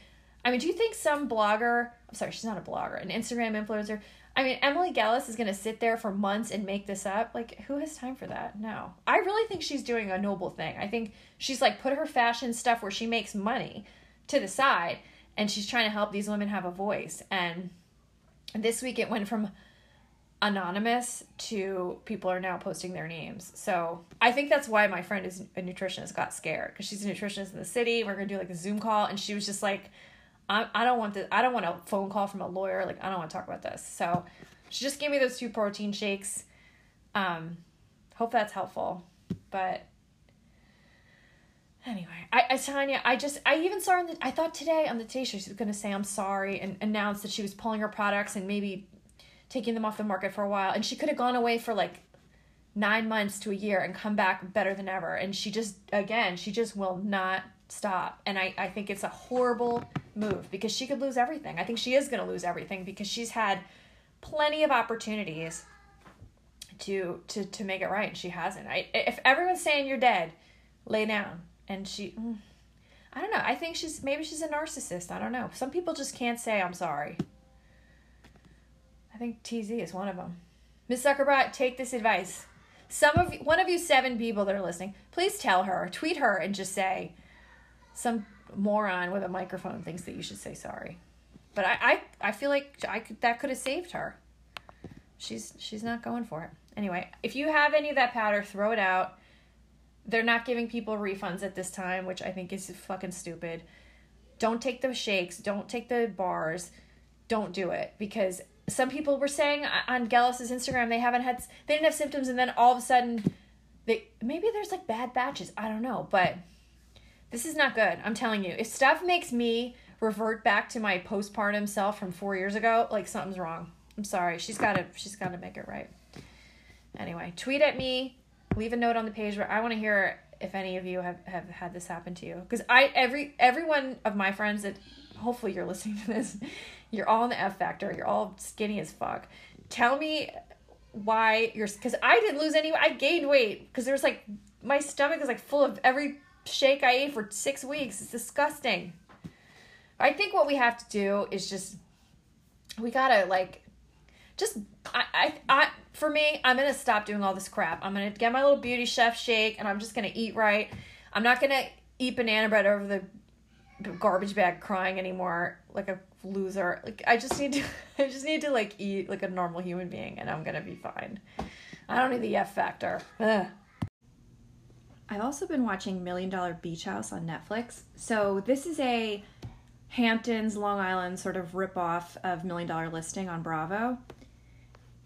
I mean, do you think some blogger I'm sorry, she's not a blogger, an Instagram influencer. I mean, Emily Gellis is going to sit there for months and make this up. Like, who has time for that? No. I really think she's doing a noble thing. I think she's like put her fashion stuff where she makes money to the side and she's trying to help these women have a voice. And this week it went from anonymous to people are now posting their names. So I think that's why my friend is a nutritionist got scared because she's a nutritionist in the city. We're gonna do like a Zoom call, and she was just like, I, I don't want the I don't want a phone call from a lawyer. Like I don't want to talk about this. So she just gave me those two protein shakes. Um, hope that's helpful. But anyway, I, I Tanya, I just I even saw her in the I thought today on the Today Show she was gonna say I'm sorry and announce that she was pulling her products and maybe taking them off the market for a while. And she could have gone away for like nine months to a year and come back better than ever. And she just again, she just will not stop. And I, I think it's a horrible move because she could lose everything. I think she is gonna lose everything because she's had plenty of opportunities to to to make it right and she hasn't. I if everyone's saying you're dead, lay down and she mm, I don't know. I think she's maybe she's a narcissist. I don't know. Some people just can't say I'm sorry. I think TZ is one of them. Miss Zuckerbrot, take this advice. Some of one of you seven people that are listening, please tell her, tweet her, and just say, some moron with a microphone thinks that you should say sorry. But I, I, I feel like I could, that could have saved her. She's she's not going for it. Anyway, if you have any of that powder, throw it out. They're not giving people refunds at this time, which I think is fucking stupid. Don't take the shakes. Don't take the bars. Don't do it because some people were saying on Gellis's Instagram they haven't had they didn't have symptoms and then all of a sudden they maybe there's like bad batches. I don't know, but this is not good. I'm telling you. If stuff makes me revert back to my postpartum self from 4 years ago, like something's wrong. I'm sorry. She's got to she's got to make it right. Anyway, tweet at me, leave a note on the page where I want to hear if any of you have, have had this happen to you because i every every one of my friends that hopefully you're listening to this you're all in the f factor you're all skinny as fuck tell me why you're because i didn't lose any i gained weight because there's like my stomach is like full of every shake i ate for six weeks it's disgusting i think what we have to do is just we gotta like just I, I I for me, I'm gonna stop doing all this crap. I'm gonna get my little beauty chef shake and I'm just gonna eat right. I'm not gonna eat banana bread over the garbage bag crying anymore like a loser. Like I just need to I just need to like eat like a normal human being and I'm gonna be fine. I don't need the F factor. Ugh. I've also been watching Million Dollar Beach House on Netflix. So this is a Hamptons, Long Island sort of ripoff of Million Dollar Listing on Bravo.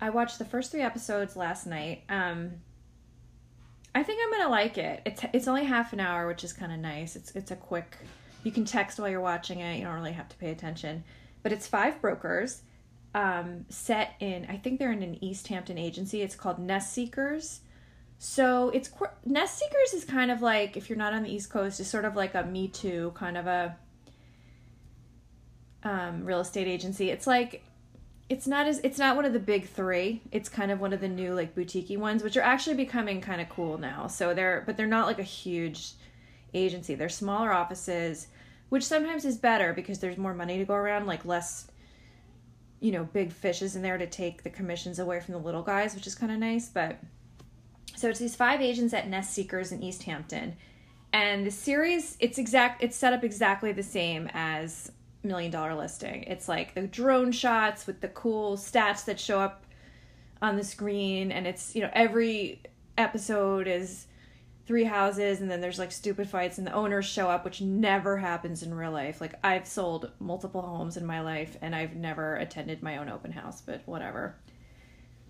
I watched the first three episodes last night. Um, I think I'm gonna like it. It's it's only half an hour, which is kind of nice. It's it's a quick. You can text while you're watching it. You don't really have to pay attention. But it's five brokers, um, set in. I think they're in an East Hampton agency. It's called Nest Seekers. So it's Nest Seekers is kind of like if you're not on the East Coast, is sort of like a Me Too kind of a um, real estate agency. It's like it's not as it's not one of the big three. It's kind of one of the new like boutiquey ones, which are actually becoming kind of cool now. So they're but they're not like a huge agency. They're smaller offices, which sometimes is better because there's more money to go around, like less you know, big fishes in there to take the commissions away from the little guys, which is kind of nice, but so it's these five agents at Nest Seekers in East Hampton. And the series it's exact it's set up exactly the same as million dollar listing. It's like the drone shots with the cool stats that show up on the screen and it's, you know, every episode is three houses and then there's like stupid fights and the owners show up which never happens in real life. Like I've sold multiple homes in my life and I've never attended my own open house, but whatever.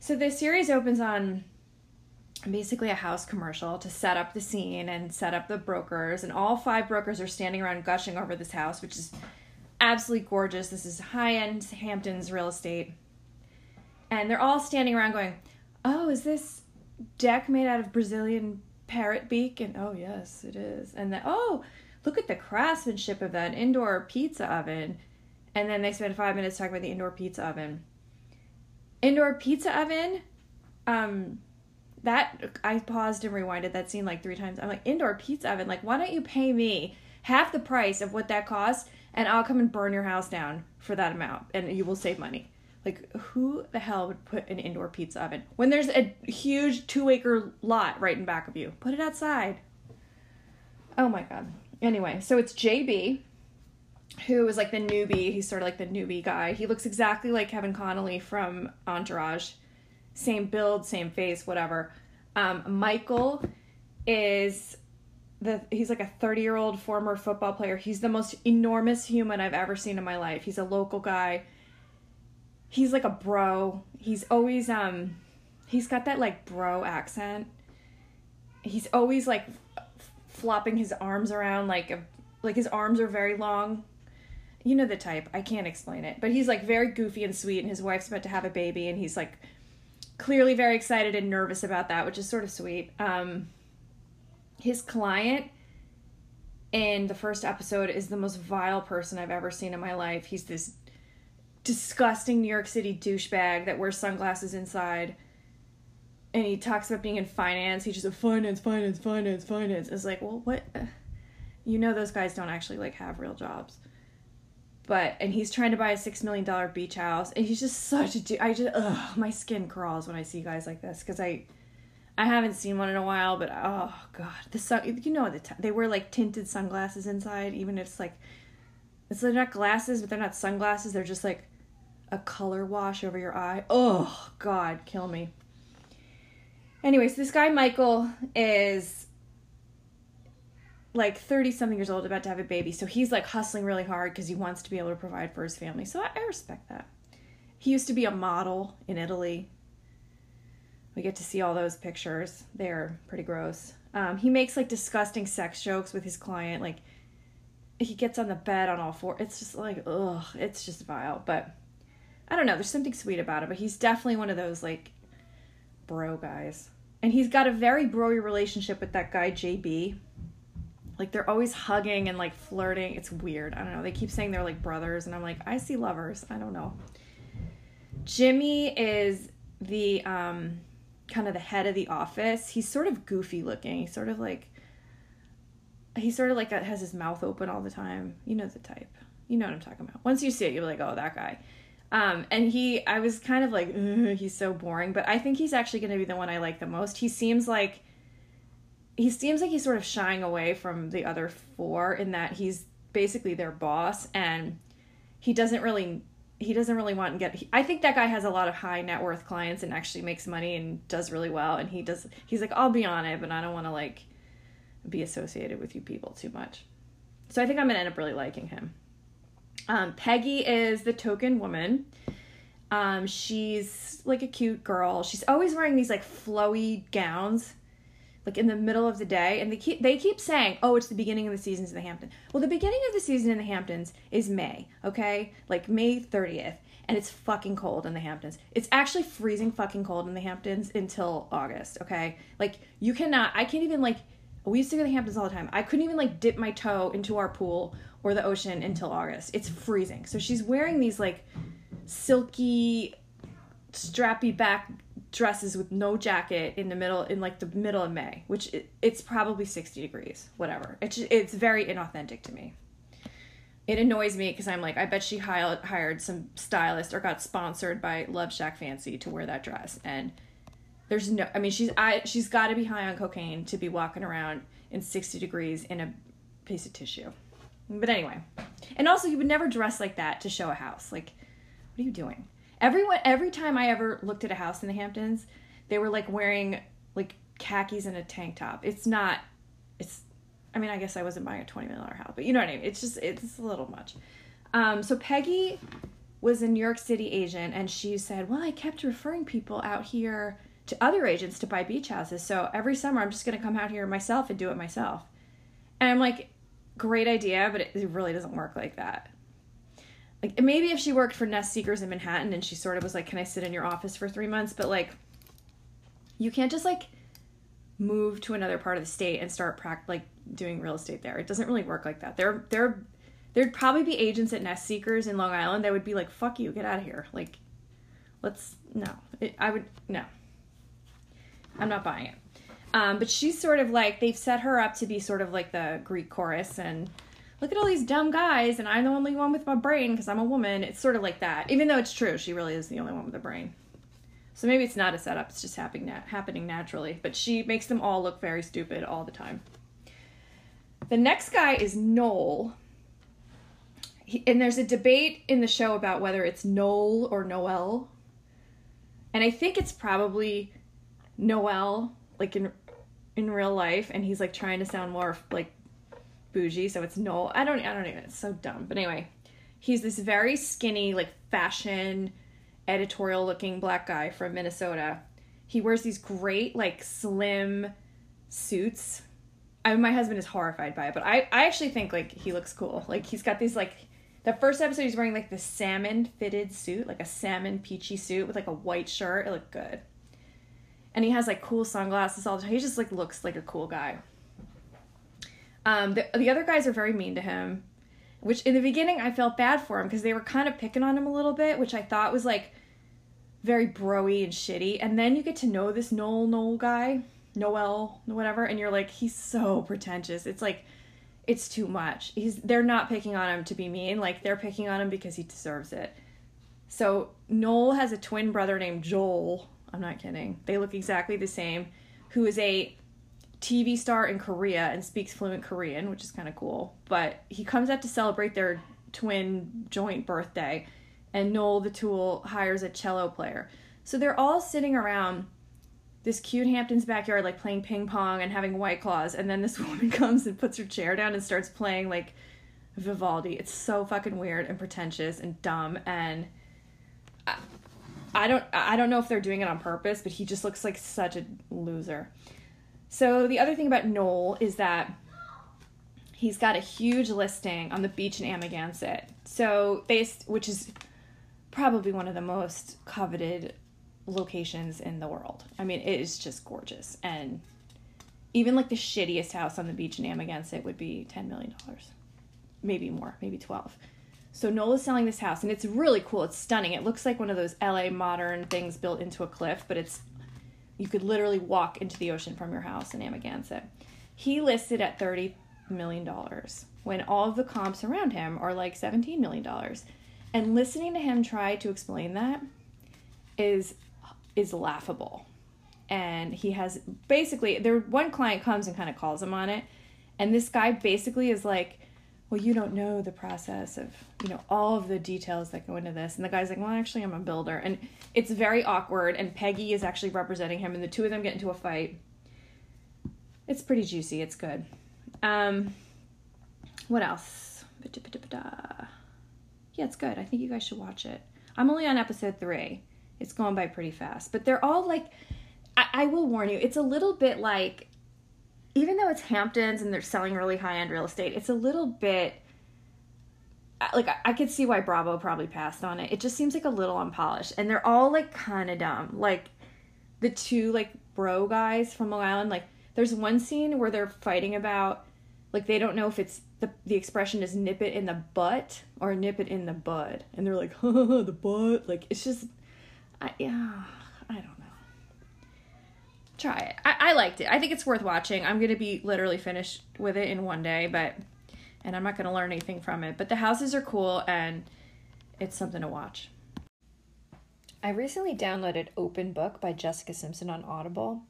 So this series opens on basically a house commercial to set up the scene and set up the brokers and all five brokers are standing around gushing over this house which is absolutely gorgeous. This is high end Hamptons real estate. And they're all standing around going, Oh, is this deck made out of Brazilian parrot beak? And oh, yes, it is. And then, oh, look at the craftsmanship of that indoor pizza oven. And then they spend five minutes talking about the indoor pizza oven. Indoor pizza oven, um, that I paused and rewinded that scene like three times. I'm like, indoor pizza oven, like, why don't you pay me half the price of what that costs and I'll come and burn your house down for that amount and you will save money. Like, who the hell would put an indoor pizza oven when there's a huge two acre lot right in back of you? Put it outside. Oh my god. Anyway, so it's JB, who is like the newbie. He's sort of like the newbie guy. He looks exactly like Kevin Connolly from Entourage. Same build, same face, whatever. Um, Michael is the he's like a 30 year old former football player. He's the most enormous human I've ever seen in my life. He's a local guy. He's like a bro. He's always um he's got that like bro accent. He's always like flopping his arms around like a, like his arms are very long. You know the type. I can't explain it. But he's like very goofy and sweet and his wife's about to have a baby and he's like clearly very excited and nervous about that, which is sort of sweet. Um his client in the first episode is the most vile person I've ever seen in my life. He's this disgusting New York City douchebag that wears sunglasses inside. And he talks about being in finance. He's just a finance, finance, finance, finance. It's like, well, what? You know, those guys don't actually like have real jobs. But and he's trying to buy a six million dollar beach house, and he's just such a. du- I just, ugh, my skin crawls when I see guys like this because I, I haven't seen one in a while. But oh god, the sun. You know the t- they wear like tinted sunglasses inside, even if it's like, it's they're not glasses, but they're not sunglasses. They're just like a color wash over your eye. Oh God, kill me. Anyways, this guy Michael is like 30 something years old, about to have a baby. So he's like hustling really hard because he wants to be able to provide for his family. So I, I respect that. He used to be a model in Italy. We get to see all those pictures. They're pretty gross. Um, he makes like disgusting sex jokes with his client. Like he gets on the bed on all four. It's just like, ugh, it's just vile. But I don't know. There's something sweet about it. But he's definitely one of those like bro guys. And he's got a very broy relationship with that guy JB. Like they're always hugging and like flirting. It's weird. I don't know. They keep saying they're like brothers, and I'm like, I see lovers. I don't know. Jimmy is the um kind of the head of the office. He's sort of goofy looking. He's sort of like he's sort of like has his mouth open all the time. You know the type. You know what I'm talking about. Once you see it, you're like, oh, that guy. Um, and he, I was kind of like, he's so boring, but I think he's actually going to be the one I like the most. He seems like he seems like he's sort of shying away from the other four in that he's basically their boss and he doesn't really he doesn't really want to get he, i think that guy has a lot of high net worth clients and actually makes money and does really well. And he does he's like i'll be on it but i don't want to like be associated with you people too much. So i think i'm gonna end up really liking him. Um, peggy is the token woman. Um, she's like a cute girl. She's always wearing these like flowy gowns like in the middle of the day and they keep they keep saying oh it's the beginning of the seasons in the hamptons. Well the beginning of the season in the hamptons is may okay? Like may 30th and it's fucking cold in the hamptons. It's actually freezing fucking cold in the hamptons until august okay? Like you cannot i can't even like we used to go to the hamptons all the time. I couldn't even like dip my toe into our pool or the ocean until august. It's freezing. So she's wearing these like silky strappy back dresses with no jacket in the middle in like the middle of May, which it, it's probably 60 degrees, whatever. It's it's very inauthentic to me. It annoys me because I'm like, I bet she hired hired some stylist or got sponsored by Love Shack Fancy to wear that dress, and there's no. I mean, she's I she's got to be high on cocaine to be walking around in 60 degrees in a piece of tissue. But anyway, and also you would never dress like that to show a house. Like, what are you doing? Everyone, every time I ever looked at a house in the Hamptons, they were like wearing like khakis and a tank top. It's not. It's. I mean, I guess I wasn't buying a twenty million dollar house, but you know what I mean. It's just it's a little much. Um, so Peggy was a New York City agent, and she said, "Well, I kept referring people out here to other agents to buy beach houses. So every summer, I'm just going to come out here myself and do it myself." And I'm like, "Great idea, but it, it really doesn't work like that." Like maybe if she worked for Nest Seekers in Manhattan and she sort of was like, "Can I sit in your office for three months?" But like, you can't just like move to another part of the state and start prac- like doing real estate there. It doesn't really work like that. There, there, there'd probably be agents at Nest Seekers in Long Island that would be like, "Fuck you, get out of here." Like, let's no. It, I would no. I'm not buying it. Um, but she's sort of like they've set her up to be sort of like the Greek chorus and look at all these dumb guys, and I'm the only one with my brain because I'm a woman. It's sort of like that, even though it's true. She really is the only one with a brain. So maybe it's not a setup; it's just happening happening naturally. But she makes them all look very stupid all the time. The next guy is Noel. He, and there's a debate in the show about whether it's Noel or Noel. And I think it's probably Noel, like in in real life, and he's like trying to sound more like bougie, so it's Noel. I don't I don't even it's so dumb. But anyway, he's this very skinny, like fashion editorial looking black guy from Minnesota. He wears these great, like slim suits. I mean, my husband is horrified by it, but I, I actually think like he looks cool. Like he's got these like the first episode he's wearing like the salmon fitted suit, like a salmon peachy suit with like a white shirt. It looked good. And he has like cool sunglasses all the time. He just like looks like a cool guy. Um, the, the other guys are very mean to him, which in the beginning I felt bad for him because they were kind of picking on him a little bit, which I thought was like very broy and shitty. And then you get to know this Noel Noel guy, Noel, whatever, and you're like, he's so pretentious. It's like, it's too much. He's they're not picking on him to be mean, like they're picking on him because he deserves it. So Noel has a twin brother named Joel. I'm not kidding. They look exactly the same. Who is a TV star in Korea and speaks fluent Korean, which is kind of cool. But he comes out to celebrate their twin joint birthday, and Noel the Tool hires a cello player. So they're all sitting around this cute Hamptons backyard, like playing ping pong and having white claws, and then this woman comes and puts her chair down and starts playing like Vivaldi. It's so fucking weird and pretentious and dumb, and I, I don't I don't know if they're doing it on purpose, but he just looks like such a loser. So the other thing about Noel is that he's got a huge listing on the beach in Amagansett. So based, which is probably one of the most coveted locations in the world. I mean, it is just gorgeous, and even like the shittiest house on the beach in Amagansett would be ten million dollars, maybe more, maybe twelve. So Noel is selling this house, and it's really cool. It's stunning. It looks like one of those LA modern things built into a cliff, but it's you could literally walk into the ocean from your house in Amagansett. He listed at thirty million dollars when all of the comps around him are like seventeen million dollars. And listening to him try to explain that is is laughable. And he has basically there one client comes and kind of calls him on it, and this guy basically is like, "Well, you don't know the process of you know all of the details that go into this." And the guy's like, "Well, actually, I'm a builder," and it's very awkward. And Peggy is actually representing him, and the two of them get into a fight. It's pretty juicy. It's good. Um, what else? Yeah, it's good. I think you guys should watch it. I'm only on episode three. It's going by pretty fast, but they're all like. I, I will warn you, it's a little bit like, even though it's Hamptons and they're selling really high end real estate, it's a little bit. Uh, like I, I could see why Bravo probably passed on it. It just seems like a little unpolished, and they're all like kind of dumb. Like the two like bro guys from Long Island. Like there's one scene where they're fighting about like they don't know if it's the the expression is nip it in the butt or nip it in the bud, and they're like the butt. Like it's just, I yeah, I don't know. Try it. I, I liked it. I think it's worth watching. I'm gonna be literally finished with it in one day, but and I'm not gonna learn anything from it. But the houses are cool and it's something to watch. I recently downloaded Open Book by Jessica Simpson on Audible.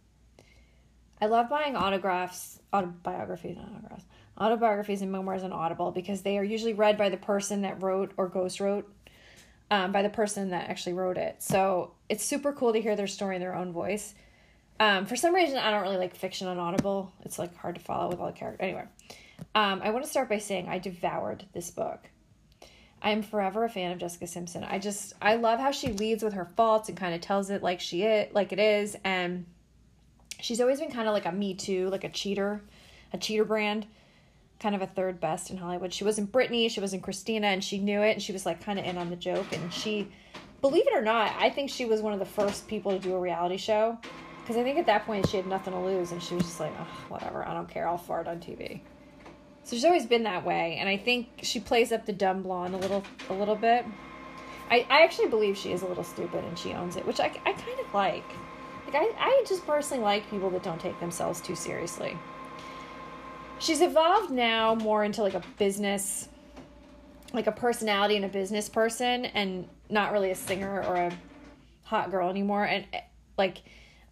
I love buying autographs, autobiographies, autographs, autobiographies and memoirs on Audible because they are usually read by the person that wrote or ghost wrote, um, by the person that actually wrote it. So it's super cool to hear their story in their own voice. Um, for some reason, I don't really like fiction on Audible. It's like hard to follow with all the characters. Anyway, um, I want to start by saying I devoured this book. I am forever a fan of Jessica Simpson. I just I love how she leads with her faults and kind of tells it like she it like it is, and she's always been kind of like a me too, like a cheater, a cheater brand, kind of a third best in Hollywood. She wasn't Britney, she wasn't Christina, and she knew it, and she was like kind of in on the joke, and she, believe it or not, I think she was one of the first people to do a reality show, because I think at that point she had nothing to lose, and she was just like, whatever, I don't care, I'll fart on TV. So she's always been that way, and I think she plays up the dumb blonde a little, a little bit. I, I actually believe she is a little stupid, and she owns it, which I, I kind of like. Like I, I just personally like people that don't take themselves too seriously. she's evolved now more into like a business like a personality and a business person and not really a singer or a hot girl anymore and like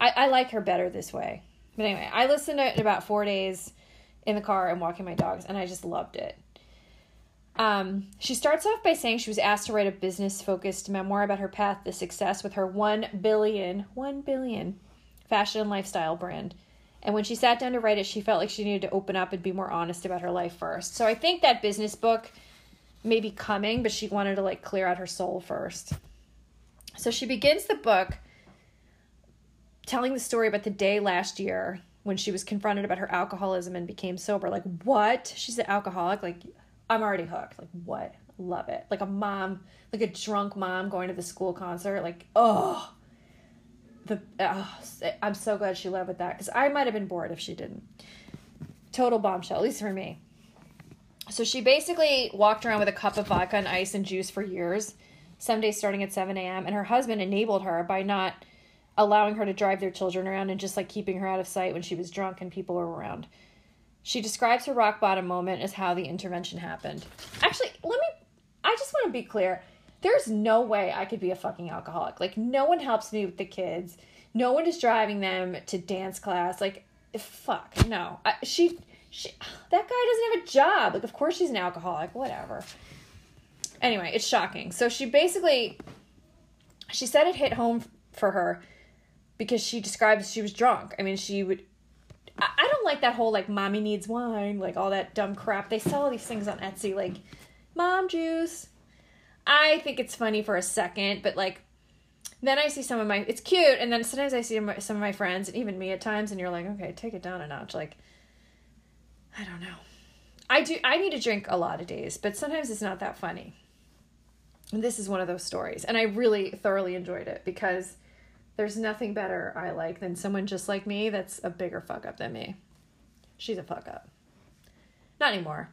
I, I like her better this way but anyway i listened to it in about four days in the car and walking my dogs and i just loved it um, she starts off by saying she was asked to write a business focused memoir about her path to success with her 1 billion 1 billion fashion and lifestyle brand and when she sat down to write it, she felt like she needed to open up and be more honest about her life first. So I think that business book may be coming, but she wanted to like clear out her soul first. So she begins the book telling the story about the day last year when she was confronted about her alcoholism and became sober. Like, what? She's an alcoholic. Like, I'm already hooked. Like, what? Love it. Like a mom, like a drunk mom going to the school concert. Like, oh, the oh, I'm so glad she led with that because I might have been bored if she didn't. Total bombshell, at least for me. So she basically walked around with a cup of vodka and ice and juice for years, some days starting at 7 a.m. And her husband enabled her by not allowing her to drive their children around and just like keeping her out of sight when she was drunk and people were around. She describes her rock bottom moment as how the intervention happened. Actually, let me, I just want to be clear there's no way I could be a fucking alcoholic. Like, no one helps me with the kids. No one is driving them to dance class. Like, fuck, no. I, she, she, that guy doesn't have a job. Like, of course she's an alcoholic. Whatever. Anyway, it's shocking. So she basically, she said it hit home for her because she describes she was drunk. I mean, she would. I, don't like that whole like mommy needs wine, like all that dumb crap. They sell all these things on Etsy, like mom juice I think it's funny for a second, but like then I see some of my it's cute, and then sometimes I see some of my friends and even me at times, and you're like, okay, take it down a notch. Like, I don't know. I do. I need to drink a lot of days, but sometimes it's not that funny. This is one of those stories, and I really thoroughly enjoyed it because there's nothing better I like than someone just like me that's a bigger fuck up than me. She's a fuck up. Not anymore.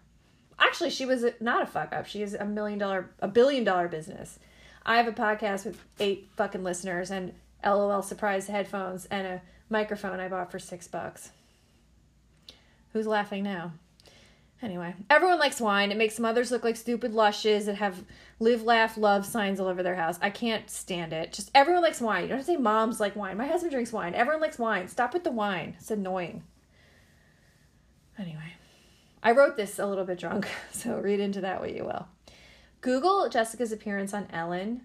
Actually, she was not a fuck up. She is a million dollar, a billion dollar business. I have a podcast with eight fucking listeners and LOL surprise headphones and a microphone I bought for six bucks. Who's laughing now? Anyway, everyone likes wine. It makes mothers look like stupid lushes that have live, laugh, love signs all over their house. I can't stand it. Just everyone likes wine. You don't have to say moms like wine. My husband drinks wine. Everyone likes wine. Stop with the wine. It's annoying. Anyway. I wrote this a little bit drunk, so read into that what you will. Google Jessica's appearance on Ellen.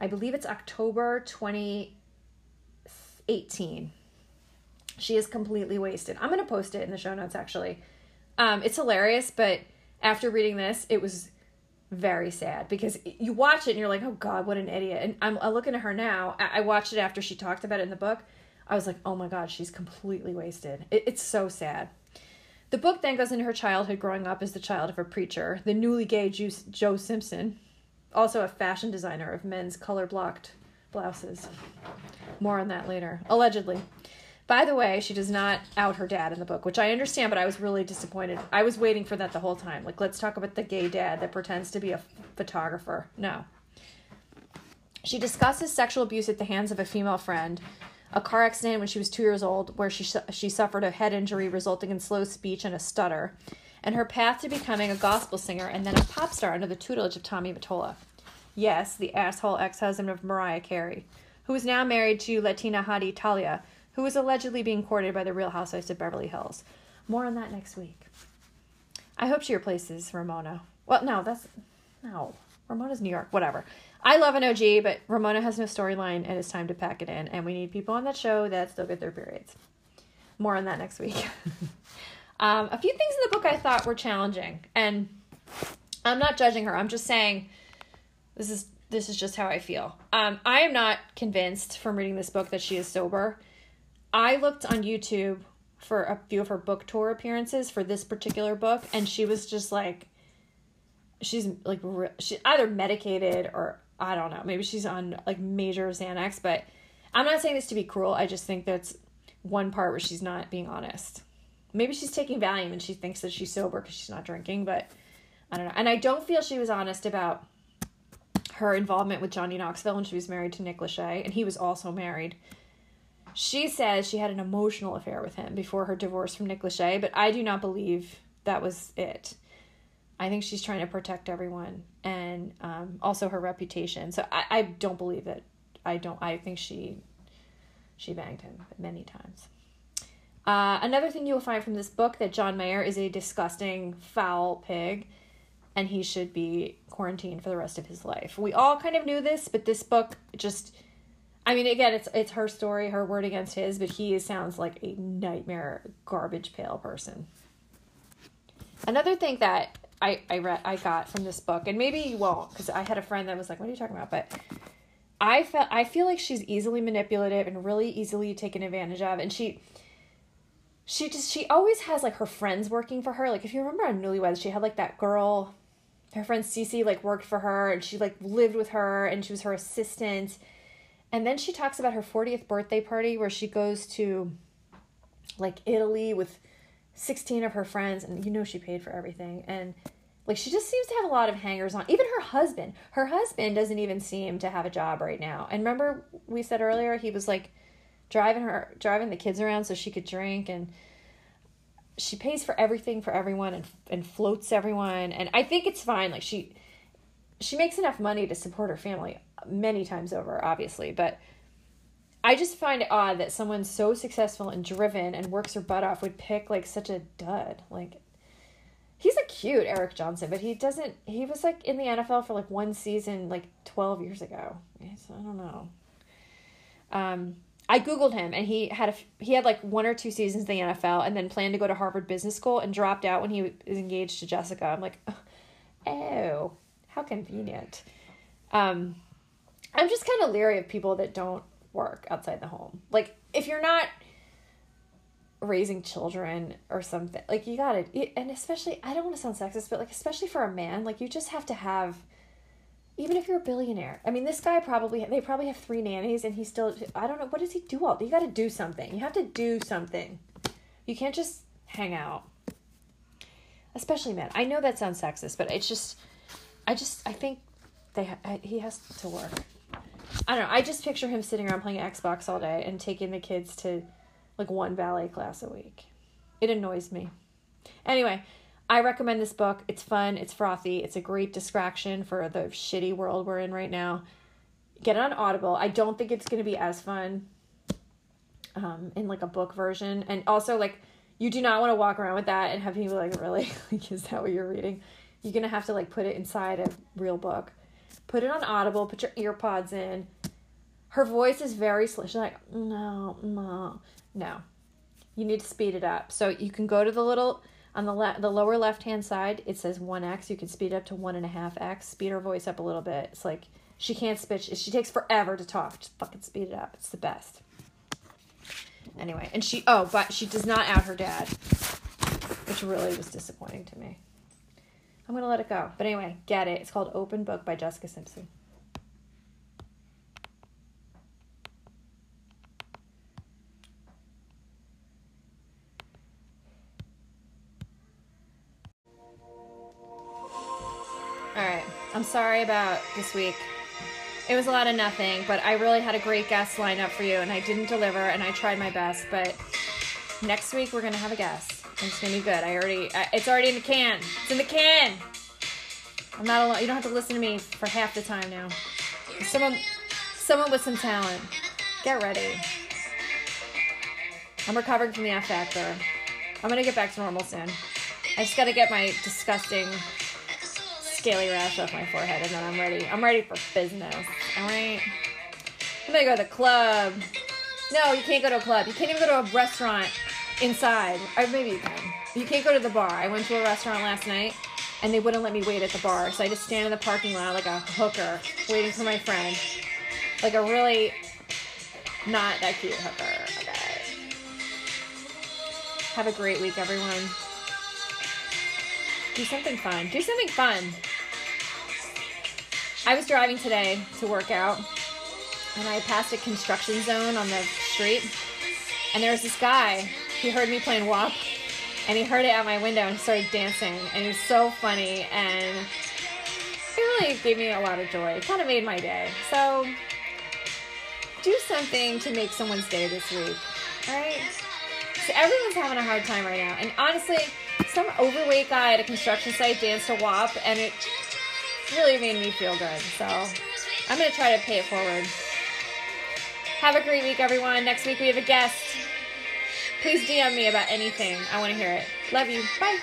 I believe it's October 2018. She is completely wasted. I'm going to post it in the show notes actually. Um, it's hilarious, but after reading this, it was very sad because you watch it and you're like, oh God, what an idiot. And I'm, I'm looking at her now. I watched it after she talked about it in the book. I was like, oh my God, she's completely wasted. It, it's so sad. The book then goes into her childhood growing up as the child of a preacher, the newly gay Joe Simpson, also a fashion designer of men's color blocked blouses. More on that later. Allegedly. By the way, she does not out her dad in the book, which I understand, but I was really disappointed. I was waiting for that the whole time. Like, let's talk about the gay dad that pretends to be a photographer. No. She discusses sexual abuse at the hands of a female friend a car accident when she was two years old, where she she suffered a head injury resulting in slow speech and a stutter, and her path to becoming a gospel singer and then a pop star under the tutelage of Tommy Mottola. Yes, the asshole ex-husband of Mariah Carey, who is now married to Latina hottie Thalia, who is allegedly being courted by the Real Housewives of Beverly Hills. More on that next week. I hope she replaces Ramona. Well, no, that's no. Ramona's New York. Whatever. I love an OG, but Ramona has no storyline and it's time to pack it in. And we need people on that show that still get their periods. More on that next week. um, a few things in the book I thought were challenging. And I'm not judging her. I'm just saying this is this is just how I feel. Um, I am not convinced from reading this book that she is sober. I looked on YouTube for a few of her book tour appearances for this particular book, and she was just like, she's like, she either medicated or I don't know. Maybe she's on like major Xanax, but I'm not saying this to be cruel. I just think that's one part where she's not being honest. Maybe she's taking Valium and she thinks that she's sober because she's not drinking, but I don't know. And I don't feel she was honest about her involvement with Johnny Knoxville when she was married to Nick Lachey, and he was also married. She says she had an emotional affair with him before her divorce from Nick Lachey, but I do not believe that was it. I think she's trying to protect everyone and um, also her reputation. So I, I don't believe it. I don't. I think she she banged him many times. Uh, another thing you will find from this book that John Mayer is a disgusting, foul pig, and he should be quarantined for the rest of his life. We all kind of knew this, but this book just. I mean, again, it's it's her story, her word against his, but he sounds like a nightmare, garbage pail person. Another thing that I I read I got from this book, and maybe you won't, because I had a friend that was like, "What are you talking about?" But I felt I feel like she's easily manipulative and really easily taken advantage of, and she she just she always has like her friends working for her. Like if you remember on Newlyweds, she had like that girl, her friend Cece like worked for her, and she like lived with her, and she was her assistant. And then she talks about her 40th birthday party where she goes to like Italy with 16 of her friends and you know she paid for everything. And like she just seems to have a lot of hangers on even her husband. Her husband doesn't even seem to have a job right now. And remember we said earlier he was like driving her driving the kids around so she could drink and she pays for everything for everyone and and floats everyone. And I think it's fine. Like she she makes enough money to support her family many times over obviously but I just find it odd that someone so successful and driven and works her butt off would pick like such a dud. Like he's a cute Eric Johnson, but he doesn't he was like in the NFL for like one season like 12 years ago. So I don't know. Um I googled him and he had a he had like one or two seasons in the NFL and then planned to go to Harvard Business School and dropped out when he was engaged to Jessica. I'm like, "Oh, how convenient." Um I'm just kind of leery of people that don't work outside the home. Like if you're not raising children or something, like you got to and especially I don't want to sound sexist, but like especially for a man, like you just have to have even if you're a billionaire. I mean, this guy probably they probably have three nannies and he still I don't know what does he do all. day? You got to do something. You have to do something. You can't just hang out. Especially men. I know that sounds sexist, but it's just I just I think they he has to work. I don't know. I just picture him sitting around playing Xbox all day and taking the kids to like one ballet class a week. It annoys me. Anyway, I recommend this book. It's fun, it's frothy, it's a great distraction for the shitty world we're in right now. Get it on Audible. I don't think it's going to be as fun um, in like a book version. And also, like, you do not want to walk around with that and have people like, really? like, is that what you're reading? You're to have to like put it inside a real book put it on Audible, put your ear pods in. Her voice is very slow. She's like, no, no, no. You need to speed it up. So you can go to the little on the le- the lower left hand side. It says one x. You can speed up to one and a half x. Speed her voice up a little bit. It's like she can't speak. She takes forever to talk. Just fucking speed it up. It's the best. Anyway, and she oh, but she does not out her dad, which really was disappointing to me. I'm gonna let it go. But anyway, get it. It's called Open Book by Jessica Simpson. All right. I'm sorry about this week. It was a lot of nothing, but I really had a great guest lined up for you, and I didn't deliver, and I tried my best. But next week we're gonna have a guest. It's gonna be good. I already, I, it's already in the can. It's in the can. I'm not alone. You don't have to listen to me for half the time now. Someone, someone with some talent. Get ready. I'm recovering from the F factor. I'm gonna get back to normal soon. I just gotta get my disgusting scaly rash off my forehead, and then I'm ready. I'm ready for business. All right. I'm gonna go to the club. No, you can't go to a club. You can't even go to a restaurant inside. Or maybe you can. You can't go to the bar. I went to a restaurant last night and they wouldn't let me wait at the bar. So I just stand in the parking lot like a hooker, waiting for my friend. Like a really not that cute hooker. Okay. Have a great week, everyone. Do something fun. Do something fun. I was driving today to work out, and I passed a construction zone on the street, and there was this guy. He heard me playing WAP, and he heard it at my window and started dancing, and he was so funny, and it really gave me a lot of joy. It kind of made my day. So do something to make someone's day this week. All right. So everyone's having a hard time right now, and honestly, some overweight guy at a construction site danced to WAP, and it really made me feel good. So I'm gonna try to pay it forward. Have a great week, everyone. Next week we have a guest. Please DM me about anything. I want to hear it. Love you. Bye.